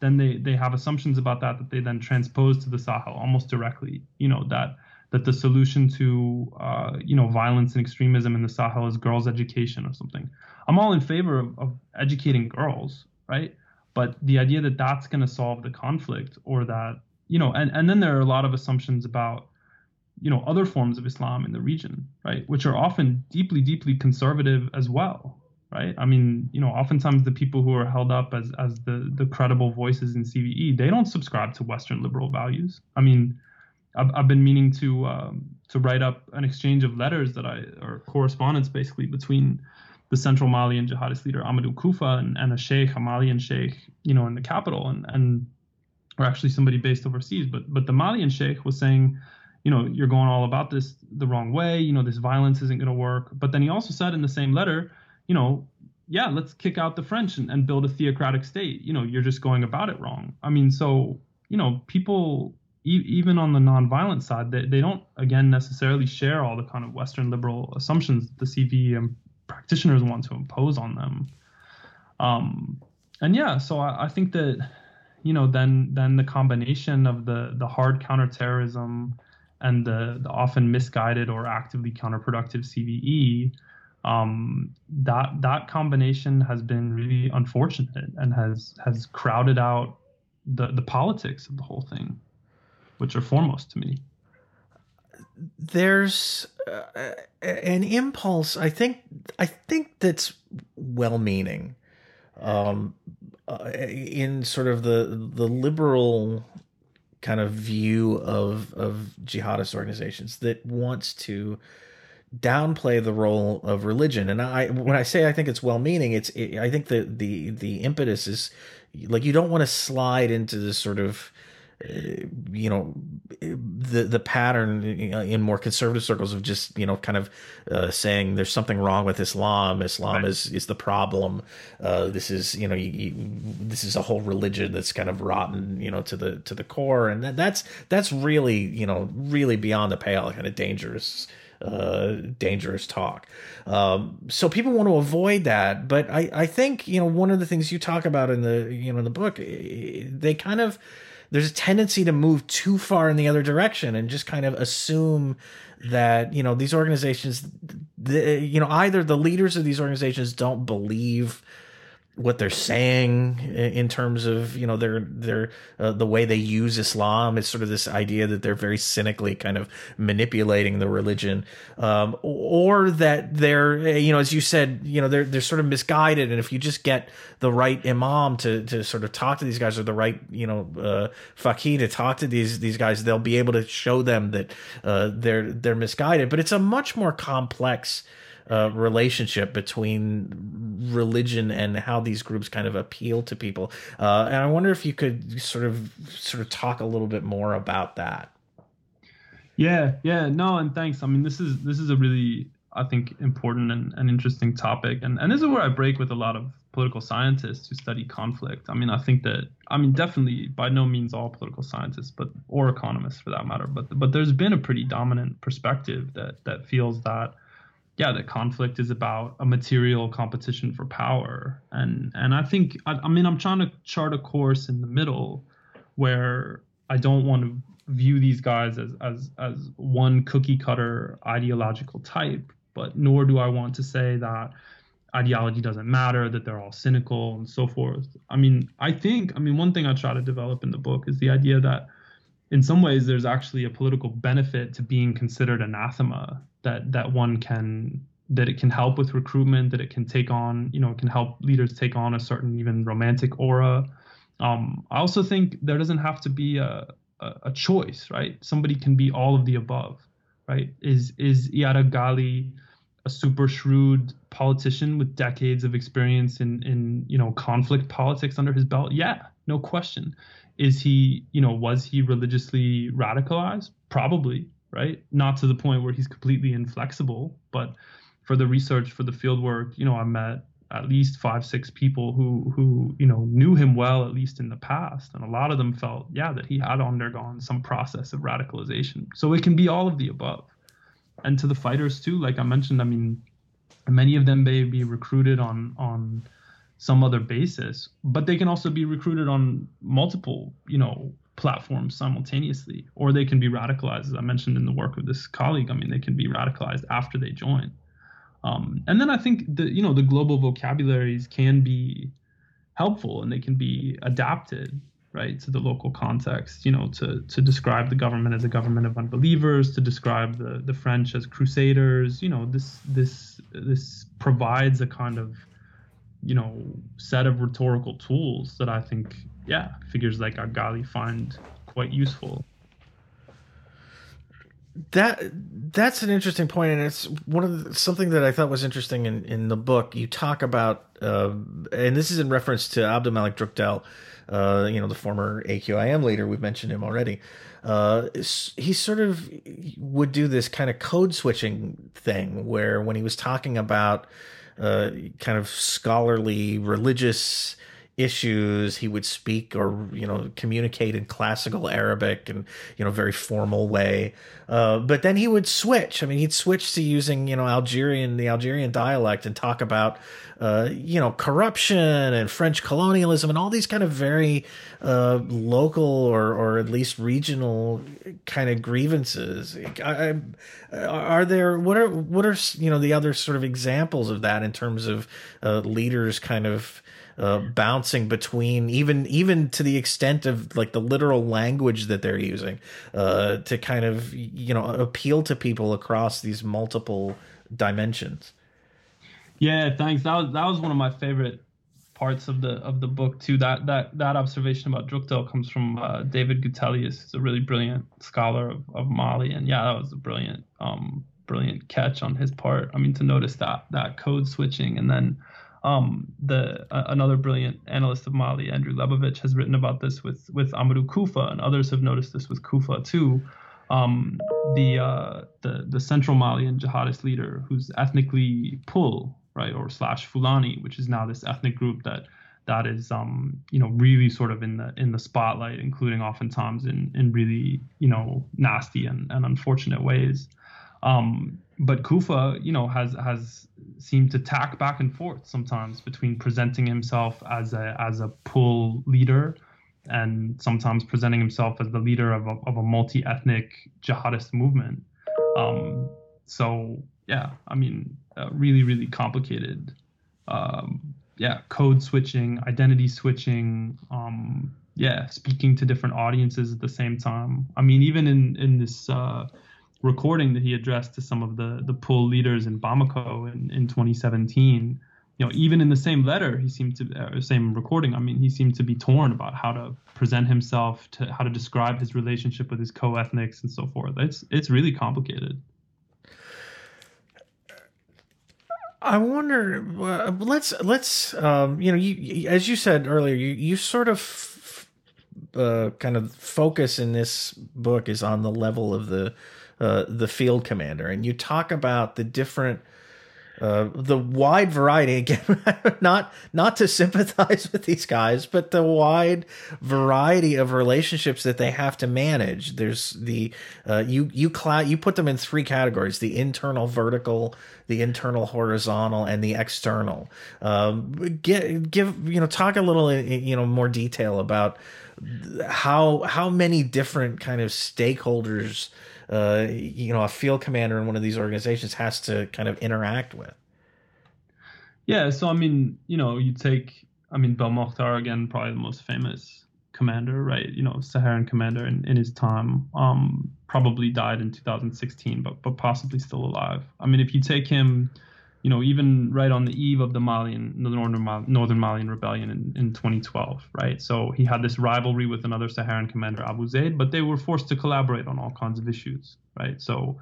then they they have assumptions about that that they then transpose to the Sahel almost directly. You know that that the solution to uh, you know violence and extremism in the Sahel is girls' education or something. I'm all in favor of, of educating girls, right? But the idea that that's going to solve the conflict or that you know, and and then there are a lot of assumptions about you know other forms of Islam in the region, right, which are often deeply deeply conservative as well, right? I mean, you know, oftentimes the people who are held up as as the the credible voices in CVE, they don't subscribe to Western liberal values. I mean, I've, I've been meaning to um, to write up an exchange of letters that I or correspondence basically between the central Malian jihadist leader Amadou Koufa and, and a sheikh, a Malian sheikh, you know, in the capital, and and or actually somebody based overseas. But but the Malian sheikh was saying, you know, you're going all about this the wrong way. You know, this violence isn't going to work. But then he also said in the same letter you know, yeah, let's kick out the French and, and build a theocratic state. You know, you're just going about it wrong. I mean, so, you know, people, e- even on the nonviolent side, they, they don't, again, necessarily share all the kind of Western liberal assumptions the CVE practitioners want to impose on them. Um, and yeah, so I, I think that, you know, then then the combination of the the hard counterterrorism and the, the often misguided or actively counterproductive CVE um, that that combination has been really unfortunate and has has crowded out the the politics of the whole thing, which are foremost to me. There's uh, an impulse. I think I think that's well-meaning, um, uh, in sort of the the liberal kind of view of of jihadist organizations that wants to downplay the role of religion. And I, when I say I think it's well meaning, it's it, I think the the the impetus is like you don't want to slide into this sort of you know the the pattern in more conservative circles of just you know kind of uh, saying there's something wrong with Islam. Islam right. is is the problem. Uh, this is you know you, you, this is a whole religion that's kind of rotten you know to the to the core, and that, that's that's really you know really beyond the pale, kind of dangerous uh, dangerous talk. Um, so people want to avoid that, but I, I think you know one of the things you talk about in the you know in the book, eh, they kind of there's a tendency to move too far in the other direction and just kind of assume that you know these organizations, the, you know either the leaders of these organizations don't believe what they're saying in terms of you know their their uh, the way they use Islam. Is sort of this idea that they're very cynically kind of manipulating the religion, um, or that they're you know as you said you know they're they're sort of misguided, and if you just get the right imam to to sort of talk to these guys or the right you know uh, faqih to talk to these these guys, they'll be able to show them that uh, they're they're misguided. But it's a much more complex uh, relationship between religion and how these groups kind of appeal to people. Uh, and I wonder if you could sort of sort of talk a little bit more about that. Yeah, yeah, no, and thanks. I mean, this is this is a really I think important and, and interesting topic, and and this is where I break with a lot of political scientists who study conflict. I mean, I think that I mean definitely by no means all political scientists, but or economists for that matter, but but there's been a pretty dominant perspective that that feels that yeah, that conflict is about a material competition for power, and and I think I, I mean I'm trying to chart a course in the middle where I don't want to view these guys as as as one cookie cutter ideological type, but nor do I want to say that ideology doesn't matter, that they're all cynical and so forth. I mean, I think, I mean, one thing I try to develop in the book is the idea that in some ways there's actually a political benefit to being considered anathema that that one can that it can help with recruitment that it can take on you know it can help leaders take on a certain even romantic aura. Um, i also think there doesn't have to be a, a, a choice right? Somebody can be all of the above right? Is is Iyad Ghali a super shrewd politician with decades of experience in in you know conflict politics under his belt? Yeah no question. Is he you know was he religiously radicalized? Probably right not to the point where he's completely inflexible but for the research for the field work you know i met at least five six people who who you know knew him well at least in the past and a lot of them felt yeah that he had undergone some process of radicalization so it can be all of the above and to the fighters too. Like I mentioned, I mean, many of them may be recruited on on some other basis, but they can also be recruited on multiple, you know, platforms simultaneously, or they can be radicalized, as I mentioned in the work of this colleague. I mean, they can be radicalized after they join. Um, and then I think the you know the global vocabularies can be helpful and they can be adapted right to the local context you know to to describe the government as a government of unbelievers to describe the the french as crusaders you know this this this provides a kind of you know set of rhetorical tools that i think yeah figures like Agali find quite useful. That that's an interesting point and it's one of the, something that i thought was interesting in in the book. You talk about uh, and this is in reference to abdelmalek Drukdel uh, you know, the former AQIM leader, we've mentioned him already. Uh, he sort of would do this kind of code switching thing where when he was talking about uh, kind of scholarly religious issues. He would speak or you know communicate in classical arabic and you know very formal way. Uh, but then he would switch. I mean he'd switch to using you know algerian the algerian dialect and talk about uh, you know corruption and french colonialism and all these kind of very uh, local or or at least regional kind of grievances. I, I, are there what are what are you know the other sort of examples of that in terms of uh, leaders kind of uh, bouncing between even even to the extent of like the literal language that they're using uh, to kind of you know appeal to people across these multiple dimensions. Yeah, thanks. That was that was one of my favorite parts of the of the book too. That that that observation about Drukdel comes from uh, David Gutelius. He's a really brilliant scholar of, of Mali, and yeah, that was a brilliant um, brilliant catch on his part. I mean, to notice that that code switching and then um, the uh, another brilliant analyst of Mali, Andrew Lebovich, has written about this with with Amadou Koufa, and others have noticed this with Koufa too. Um, the uh, the the central Malian jihadist leader, who's ethnically Pul, right, or slash Fulani, which is now this ethnic group that that is um, you know really sort of in the in the spotlight, including oftentimes in in really you know nasty and, and unfortunate ways. Um, but Koufa, you know, has has seemed to tack back and forth sometimes between presenting himself as a as a Pul leader and sometimes presenting himself as the leader of a, of a multi-ethnic jihadist movement. Um, so yeah, I mean, uh, really, really complicated. Um, yeah, code switching, identity switching. Um, yeah, speaking to different audiences at the same time. I mean, even in in this. Uh, recording that he addressed to some of the the Pul leaders in Bamako in, in 2017 you know even in the same letter he seemed to uh, same recording i mean he seemed to be torn about how to present himself to how to describe his relationship with his co-ethnics and so forth it's it's really complicated I wonder. Uh, let's let's um, you know you as you said earlier, you you sort of uh, kind of focus in this book is on the level of the uh, the field commander, and you talk about the different uh, the wide variety (laughs) again not not to sympathize with these guys but the wide variety of relationships that they have to manage. There's the uh, you you cloud you put them in three categories the internal vertical the internal horizontal and the external. Um, get, give you know talk a little you know more detail about how how many different kind of stakeholders uh, you know a field commander in one of these organizations has to kind of interact with. Yeah, so I mean, you know, you take I mean Belmokhtar again, probably the most famous commander, right? You know, Saharan commander in, in his time. Um, probably died in 2016, but but possibly still alive. I mean, if you take him you know, even right on the eve of the Malian, the northern, northern Malian rebellion in, in 2012, right? So he had this rivalry with another Saharan commander, Abu Zaid, but they were forced to collaborate on all kinds of issues, right? So,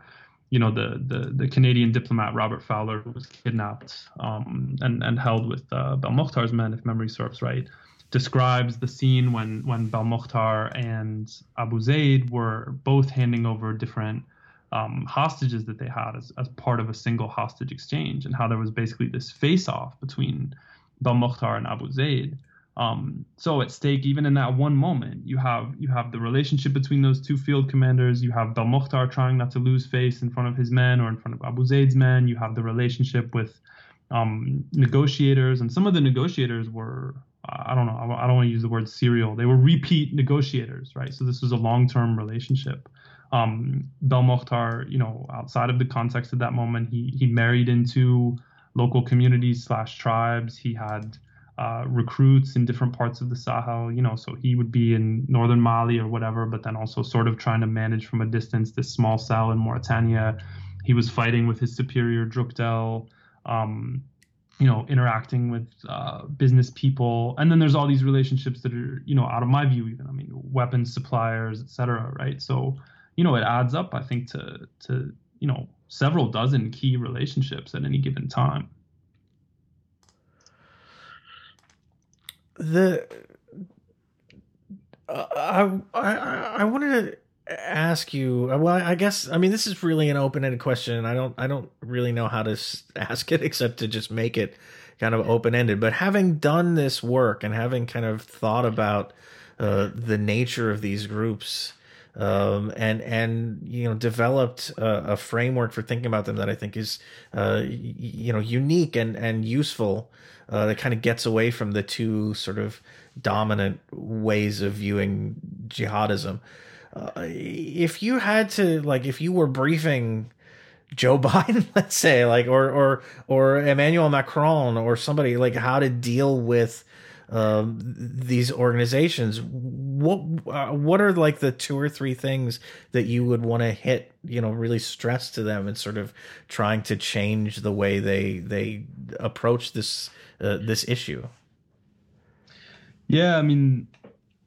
you know, the the, the Canadian diplomat Robert Fowler was kidnapped um, and and held with uh, Belmokhtar's men, if memory serves right, describes the scene when when Belmokhtar and Abu Zaid were both handing over different um, hostages that they had as, as part of a single hostage exchange, and how there was basically this face off between Belmokhtar and Abu Zaid. Um, so at stake, even in that one moment, you have you have the relationship between those two field commanders. You have Belmokhtar trying not to lose face in front of his men or in front of Abu Zaid's men. You have the relationship with um, negotiators, and some of the negotiators were I don't know I don't want to use the word serial. They were repeat negotiators, right? So this was a long-term relationship um, Belmokhtar, you know, outside of the context of that moment, he he married into local communities slash tribes. He had uh, recruits in different parts of the Sahel, you know, so he would be in northern Mali or whatever, but then also sort of trying to manage from a distance this small cell in Mauritania. He was fighting with his superior Drukdel, um, you know, interacting with uh, business people, and then there's all these relationships that are, you know, out of my view, even I mean, weapons suppliers, et cetera, right? So you know, it adds up, I think, to to you know several dozen key relationships at any given time. The uh, I, I I wanted to ask you. Well, I guess I mean this is really an open-ended question, I don't I don't really know how to ask it (laughs) except to just make it kind of open-ended. But having done this work and having kind of thought about uh, the nature of these groups um, and and you know developed a, a, framework for thinking about them that I think is uh, you know unique and and useful. Uh, that kind of gets away from the two sort of dominant ways of viewing jihadism. Uh, if you had to like, if you were briefing Joe (laughs) Biden, let's say, like, or or or Emmanuel Macron, or somebody like how to deal with um, these organizations. What uh, what are like the two or three things that you would want to hit? You know, really stress to them and sort of trying to change the way they they approach this uh, this issue. Yeah, I mean,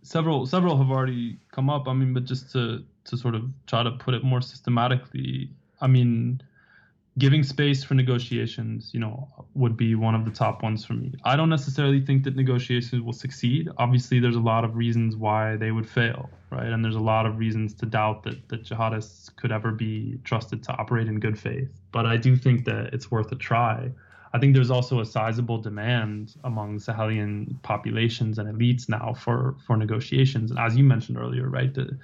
several several have already come up. I mean, but just to to sort of try to put it more systematically, I mean, giving space for negotiations, you know, would be one of the top ones for me. I don't necessarily think that negotiations will succeed. Obviously, there's a lot of reasons why they would fail, right? And there's a lot of reasons to doubt that that jihadists could ever be trusted to operate in good faith. But I do think that it's worth a try. I think there's also a sizable demand among Sahelian populations and elites now for for negotiations. And as you mentioned earlier, right, the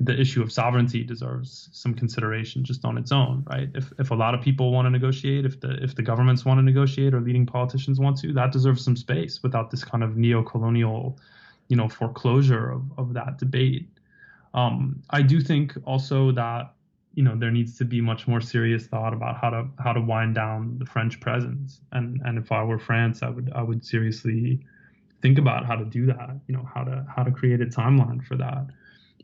the issue of sovereignty deserves some consideration just on its own, right? If if a lot of people want to negotiate, if the if the governments want to negotiate or leading politicians want to, that deserves some space without this kind of neo-colonial, you know, foreclosure of, of that debate. Um, I do think also that you know there needs to be much more serious thought about how to how to wind down the French presence. And and if I were France, I would I would seriously think about how to do that. You know, how to how to create a timeline for that.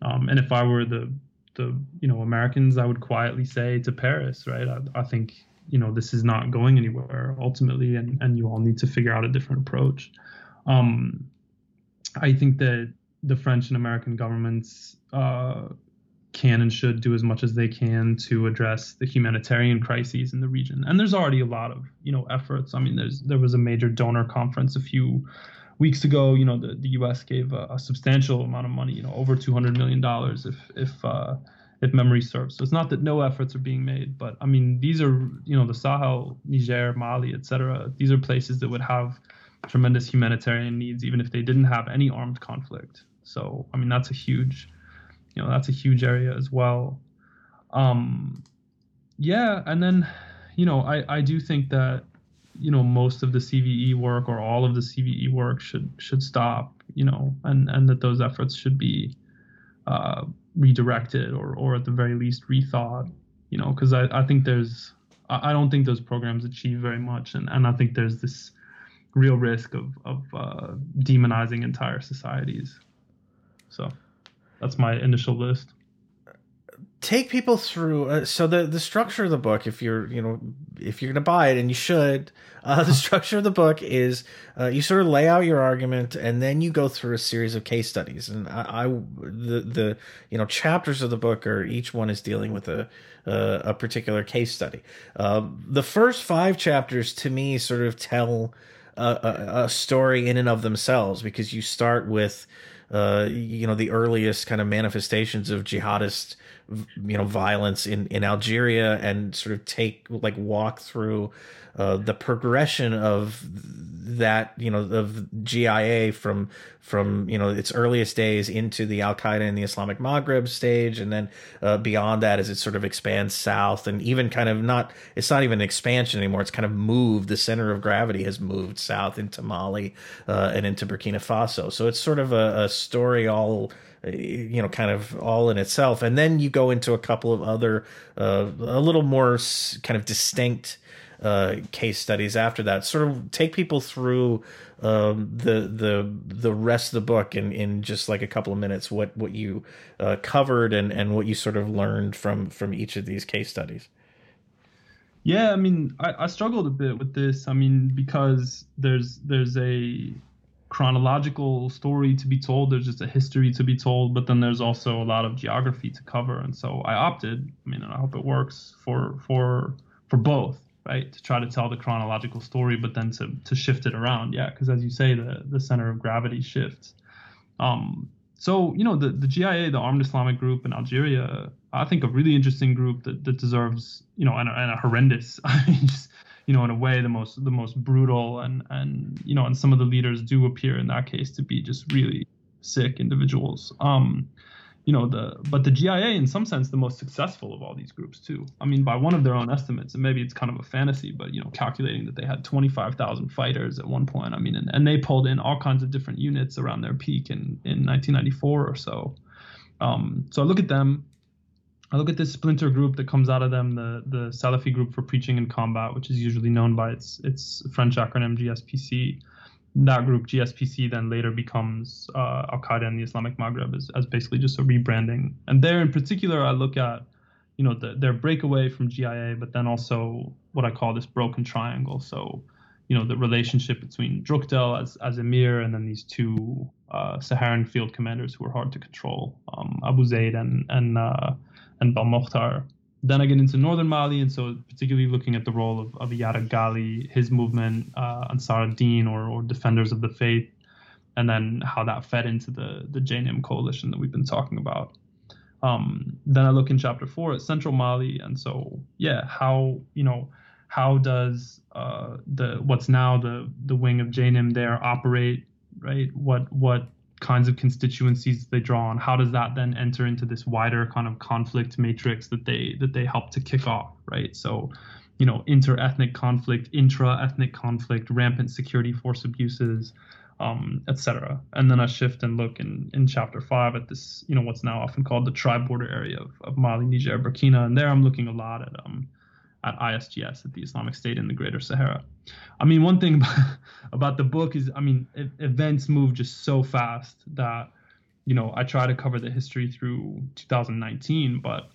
Um, and if I were the the you know Americans, I would quietly say to Paris, right? I, I think you know this is not going anywhere ultimately, and and you all need to figure out a different approach. Um, I think that the French and American governments uh, can and should do as much as they can to address the humanitarian crises in the region. And there's already a lot of you know efforts. I mean, there's there was a major donor conference a few weeks ago. You know, the, the U.S. gave a, a substantial amount of money. You know, over 200 million dollars if if uh, if memory serves. So it's not that no efforts are being made, but I mean, these are you know the Sahel, Niger, Mali, etc. These are places that would have tremendous humanitarian needs even if they didn't have any armed conflict. So I mean, that's a huge you know that's a huge area as well um yeah and then you know i i do think that you know most of the cve work or all of the cve work should should stop you know and and that those efforts should be uh redirected or or at the very least rethought you know because i i think there's I, don't think those programs achieve very much and and i think there's this real risk of of uh, demonizing entire societies. So that's my initial list take people through uh, so the the structure of the book if you're you know if you're gonna buy it and you should uh, the (laughs) structure of the book is uh, you sort of lay out your argument and then you go through a series of case studies. And I, I the the you know chapters of the book are each one is dealing with a uh, a particular case study. Um, the first five chapters to me sort of tell a, a, a story in and of themselves because you start with uh, you know the earliest kind of manifestations of jihadist you know violence in in Algeria and sort of take like walk through uh, the progression of that you know of GIA from from you know its earliest days into the Al Qaeda and the Islamic Maghreb stage, and then uh, beyond that as it sort of expands south, and even kind of not it's not even expansion anymore. It's kind of moved. The center of gravity has moved south into Mali uh, and into Burkina Faso. So it's sort of a, a story all you know kind of all in itself and then you go into a couple of other uh, a little more kind of distinct uh, case studies after that. Sort of take people through um, the the the rest of the book in, in just like a couple of minutes. What what you uh, covered and and what you sort of learned from from each of these case studies. Yeah, I mean, I, I struggled a bit with this. I mean, because there's there's a chronological story to be told there's just a history to be told but then there's also a lot of geography to cover and so i opted i mean i hope it works for for for both right? To try to tell the chronological story, but then to to shift it around, yeah, because as you say, the the center of gravity shifts. Um, so you know the the GIA, the Armed Islamic Group in Algeria, I think a really interesting group that, that deserves you know and a, and a horrendous, (laughs) I mean, just you know in a way the most the most brutal and and you know and some of the leaders do appear in that case to be just really sick individuals. Um, you know the but the GIA in some sense the most successful of all these groups too. I mean by one of their own estimates and maybe it's kind of a fantasy but you know calculating that they had 25,000 fighters at one point I mean and, and they pulled in all kinds of different units around their peak in in 1994 or so. Um, so I look at them I look at this splinter group that comes out of them the the Salafi group for preaching and combat which is usually known by its its French acronym GSPC that group GSPC then later becomes uh, Al Qaeda and the Islamic Maghreb as, as basically just a rebranding. And there in particular, I look at you know the, their breakaway from GIA, but then also what I call this broken triangle. So you know the relationship between Drukdel as as emir and then these two uh, Saharan field commanders who are hard to control, um, Abu Zaid and and uh, and Belmokhtar. Then I get into northern Mali, and so particularly looking at the role of, of Iyad Ghali, his movement, uh, Ansar ad-Din, or, or Defenders of the Faith, and then how that fed into the the JNIM coalition that we've been talking about. Um, then I look in chapter four at central Mali, and so yeah, how you know how does uh, the what's now the the wing of JNIM there operate, right? What what kinds of constituencies they draw on how does that then enter into this wider kind of conflict matrix that they that they help to kick off right? So you know inter-ethnic conflict intra-ethnic conflict rampant security force abuses um, etc and then i shift and look in in chapter five at this you know what's now often called the tri-border area of, of mali niger burkina. And there i'm looking a lot at um at ISGS, at the Islamic State in the Greater Sahara. I mean, one thing (laughs) about, the book is, I mean, events move just so fast that, you know, I try to cover the history through 2019, but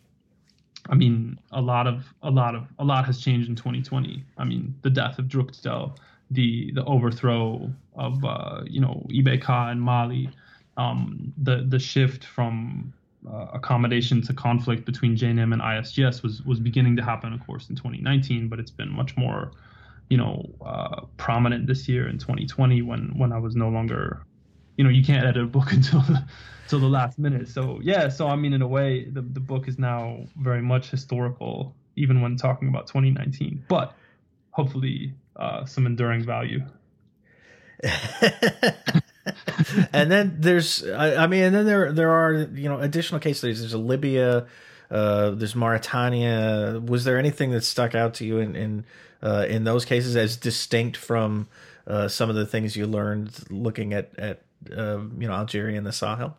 I mean, a lot of a lot of a lot has changed in 2020. I mean, the death of Drukdel, the the overthrow of uh, you know IBK and Mali, um, the the shift from uh, accommodation to conflict between JNIM and ISGS was was beginning to happen, of course, in 2019, but it's been much more, you know, uh, prominent this year in 2020 when when I was no longer, you know, you can't edit a book (laughs) until the, until the last minute. So yeah, so I mean, in a way, the the book is now very much historical, even when talking about 2019, but hopefully uh, some enduring value. (laughs) (laughs) and then there's, I, I, mean, and then there there are you know additional cases. There's a Libya, uh, there's Mauritania. Was there anything that stuck out to you in in uh, in those cases as distinct from uh, some of the things you learned looking at at uh, you know Algeria and the Sahel?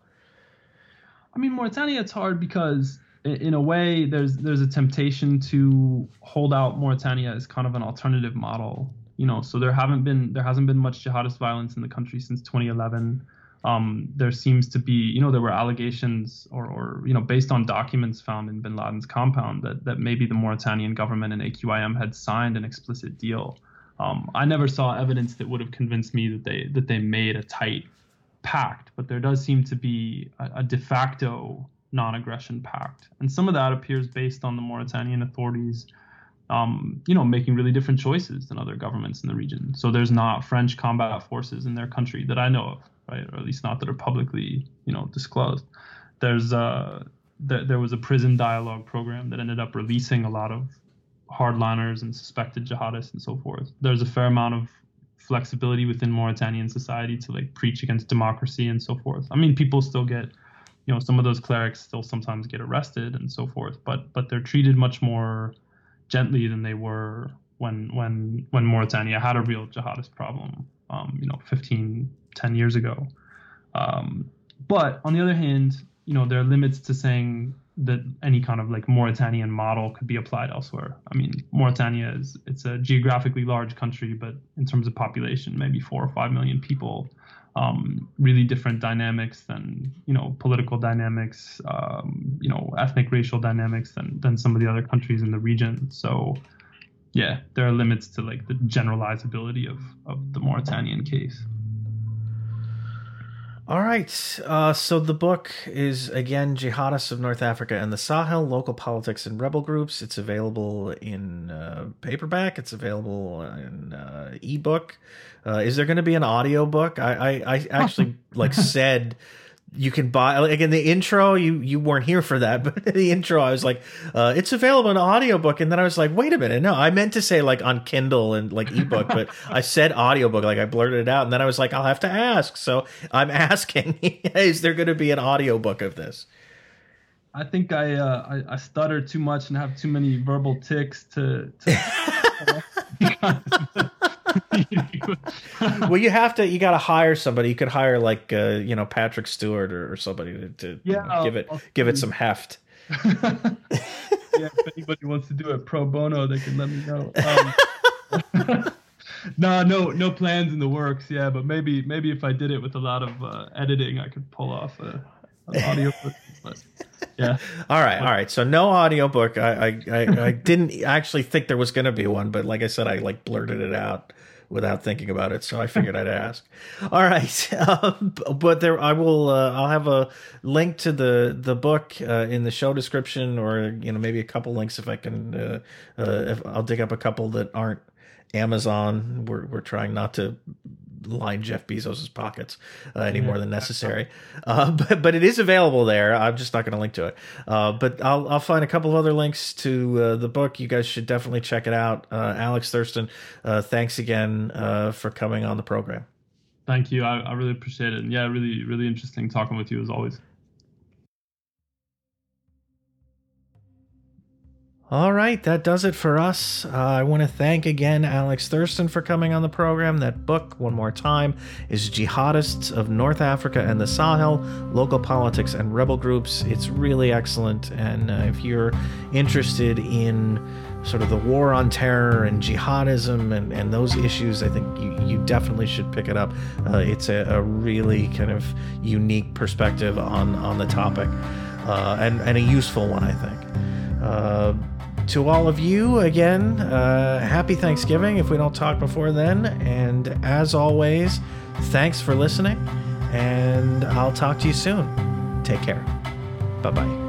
I mean, Mauritania, it's hard because in a way there's there's a temptation to hold out Mauritania as kind of an alternative model you know, so there haven't been there hasn't been much jihadist violence in the country since 2011. Um, there seems to be, you know, there were allegations or, or, you know, based on documents found in Bin Laden's compound that that maybe the Mauritanian government and AQIM had signed an explicit deal. Um, I never saw evidence that would have convinced me that they that they made a tight pact, but there does seem to be a, a de facto non-aggression pact, and some of that appears based on the Mauritanian authorities um, you know, making really different choices than other governments in the region. So there's not French combat forces in their country that I know of, right? Or at least not that are publicly, you know, disclosed. There's uh, th- there was a prison dialogue program that ended up releasing a lot of hardliners and suspected jihadists and so forth. There's a fair amount of flexibility within Mauritanian society to like preach against democracy and so forth. I mean, people still get, you know, some of those clerics still sometimes get arrested and so forth, but but they're treated much more gently than they were when when when Mauritania had a real jihadist problem, um, you know, 15, 10 years ago. Um, but on the other hand, you know, there are limits to saying that any kind of like Mauritanian model could be applied elsewhere. I mean, Mauritania is it's a geographically large country, but in terms of population, maybe four or five million people um, really different dynamics than you know political dynamics, um, you know ethnic racial dynamics than than some of the other countries in the region. So yeah, there are limits to like the generalizability of of the Mauritanian case. All right. Uh, so the book is again Jihadists of North Africa and the Sahel: Local Politics and Rebel Groups. It's available in uh, paperback. It's available in uh, ebook. Uh, is there going to be an audio book? I, I, I actually (laughs) like said you can buy like in the intro you you weren't here for that (laughs) but in the intro i was like uh, it's available in audiobook and then i was like wait a minute no i meant to say like on kindle and like ebook but (laughs) i said audiobook like i blurted it out and then i was like i'll have to ask so i'm (laughs) asking is there going to be an audiobook of this? I think i uh I, I stutter too much and have too many verbal tics to, to (laughs) well, you have to. You got to hire somebody. You could hire like uh, you know Patrick Stewart or, or somebody to, to yeah, you know, give it I'll give it some heft. (laughs) yeah, if anybody wants to do it pro bono, they can let me know. Um, (laughs) no, no, no plans in the works. Yeah, but maybe maybe if I did it with a lot of uh, editing, I could pull off a, an audio. but yeah. all right, all right. So no audiobook. I I I, I didn't actually think there was going to be one, but like I said, I like blurted it out without thinking about it. So I figured I'd ask. (laughs) All right, (laughs) um, but there I will. Uh, I'll have a link to the the book uh, in the show description, or you know maybe a couple links if I can. Uh, uh if I'll dig up a couple that aren't Amazon. We're we're trying not to line Jeff Bezos's pockets uh, any yeah. more than necessary. Uh, (laughs) but but it is available there. I'm just not going to link to it. Uh, but I'll I'll find a couple of other links to uh, the book. You guys should definitely check it out. Uh, Alex Thurston, uh, thanks again for coming on the program. Thank you. I, I really appreciate it. And yeah, really really interesting talking with you as always. All right, that does it for us. Uh, I want to thank again Alex Thurston for coming on the program. That book, one more time, is Jihadists of North Africa and the Sahel Local Politics and Rebel Groups. It's really excellent. And uh, if you're interested in sort of the war on terror and jihadism and, and those issues, I think you, you definitely should pick it up. Uh, it's a, a, really kind of unique perspective on, on the topic uh, and, and a useful one, I think. To all of you again, uh, happy Thanksgiving if we don't talk before then. And as always, thanks for listening, and I'll talk to you soon. Take care. Bye bye.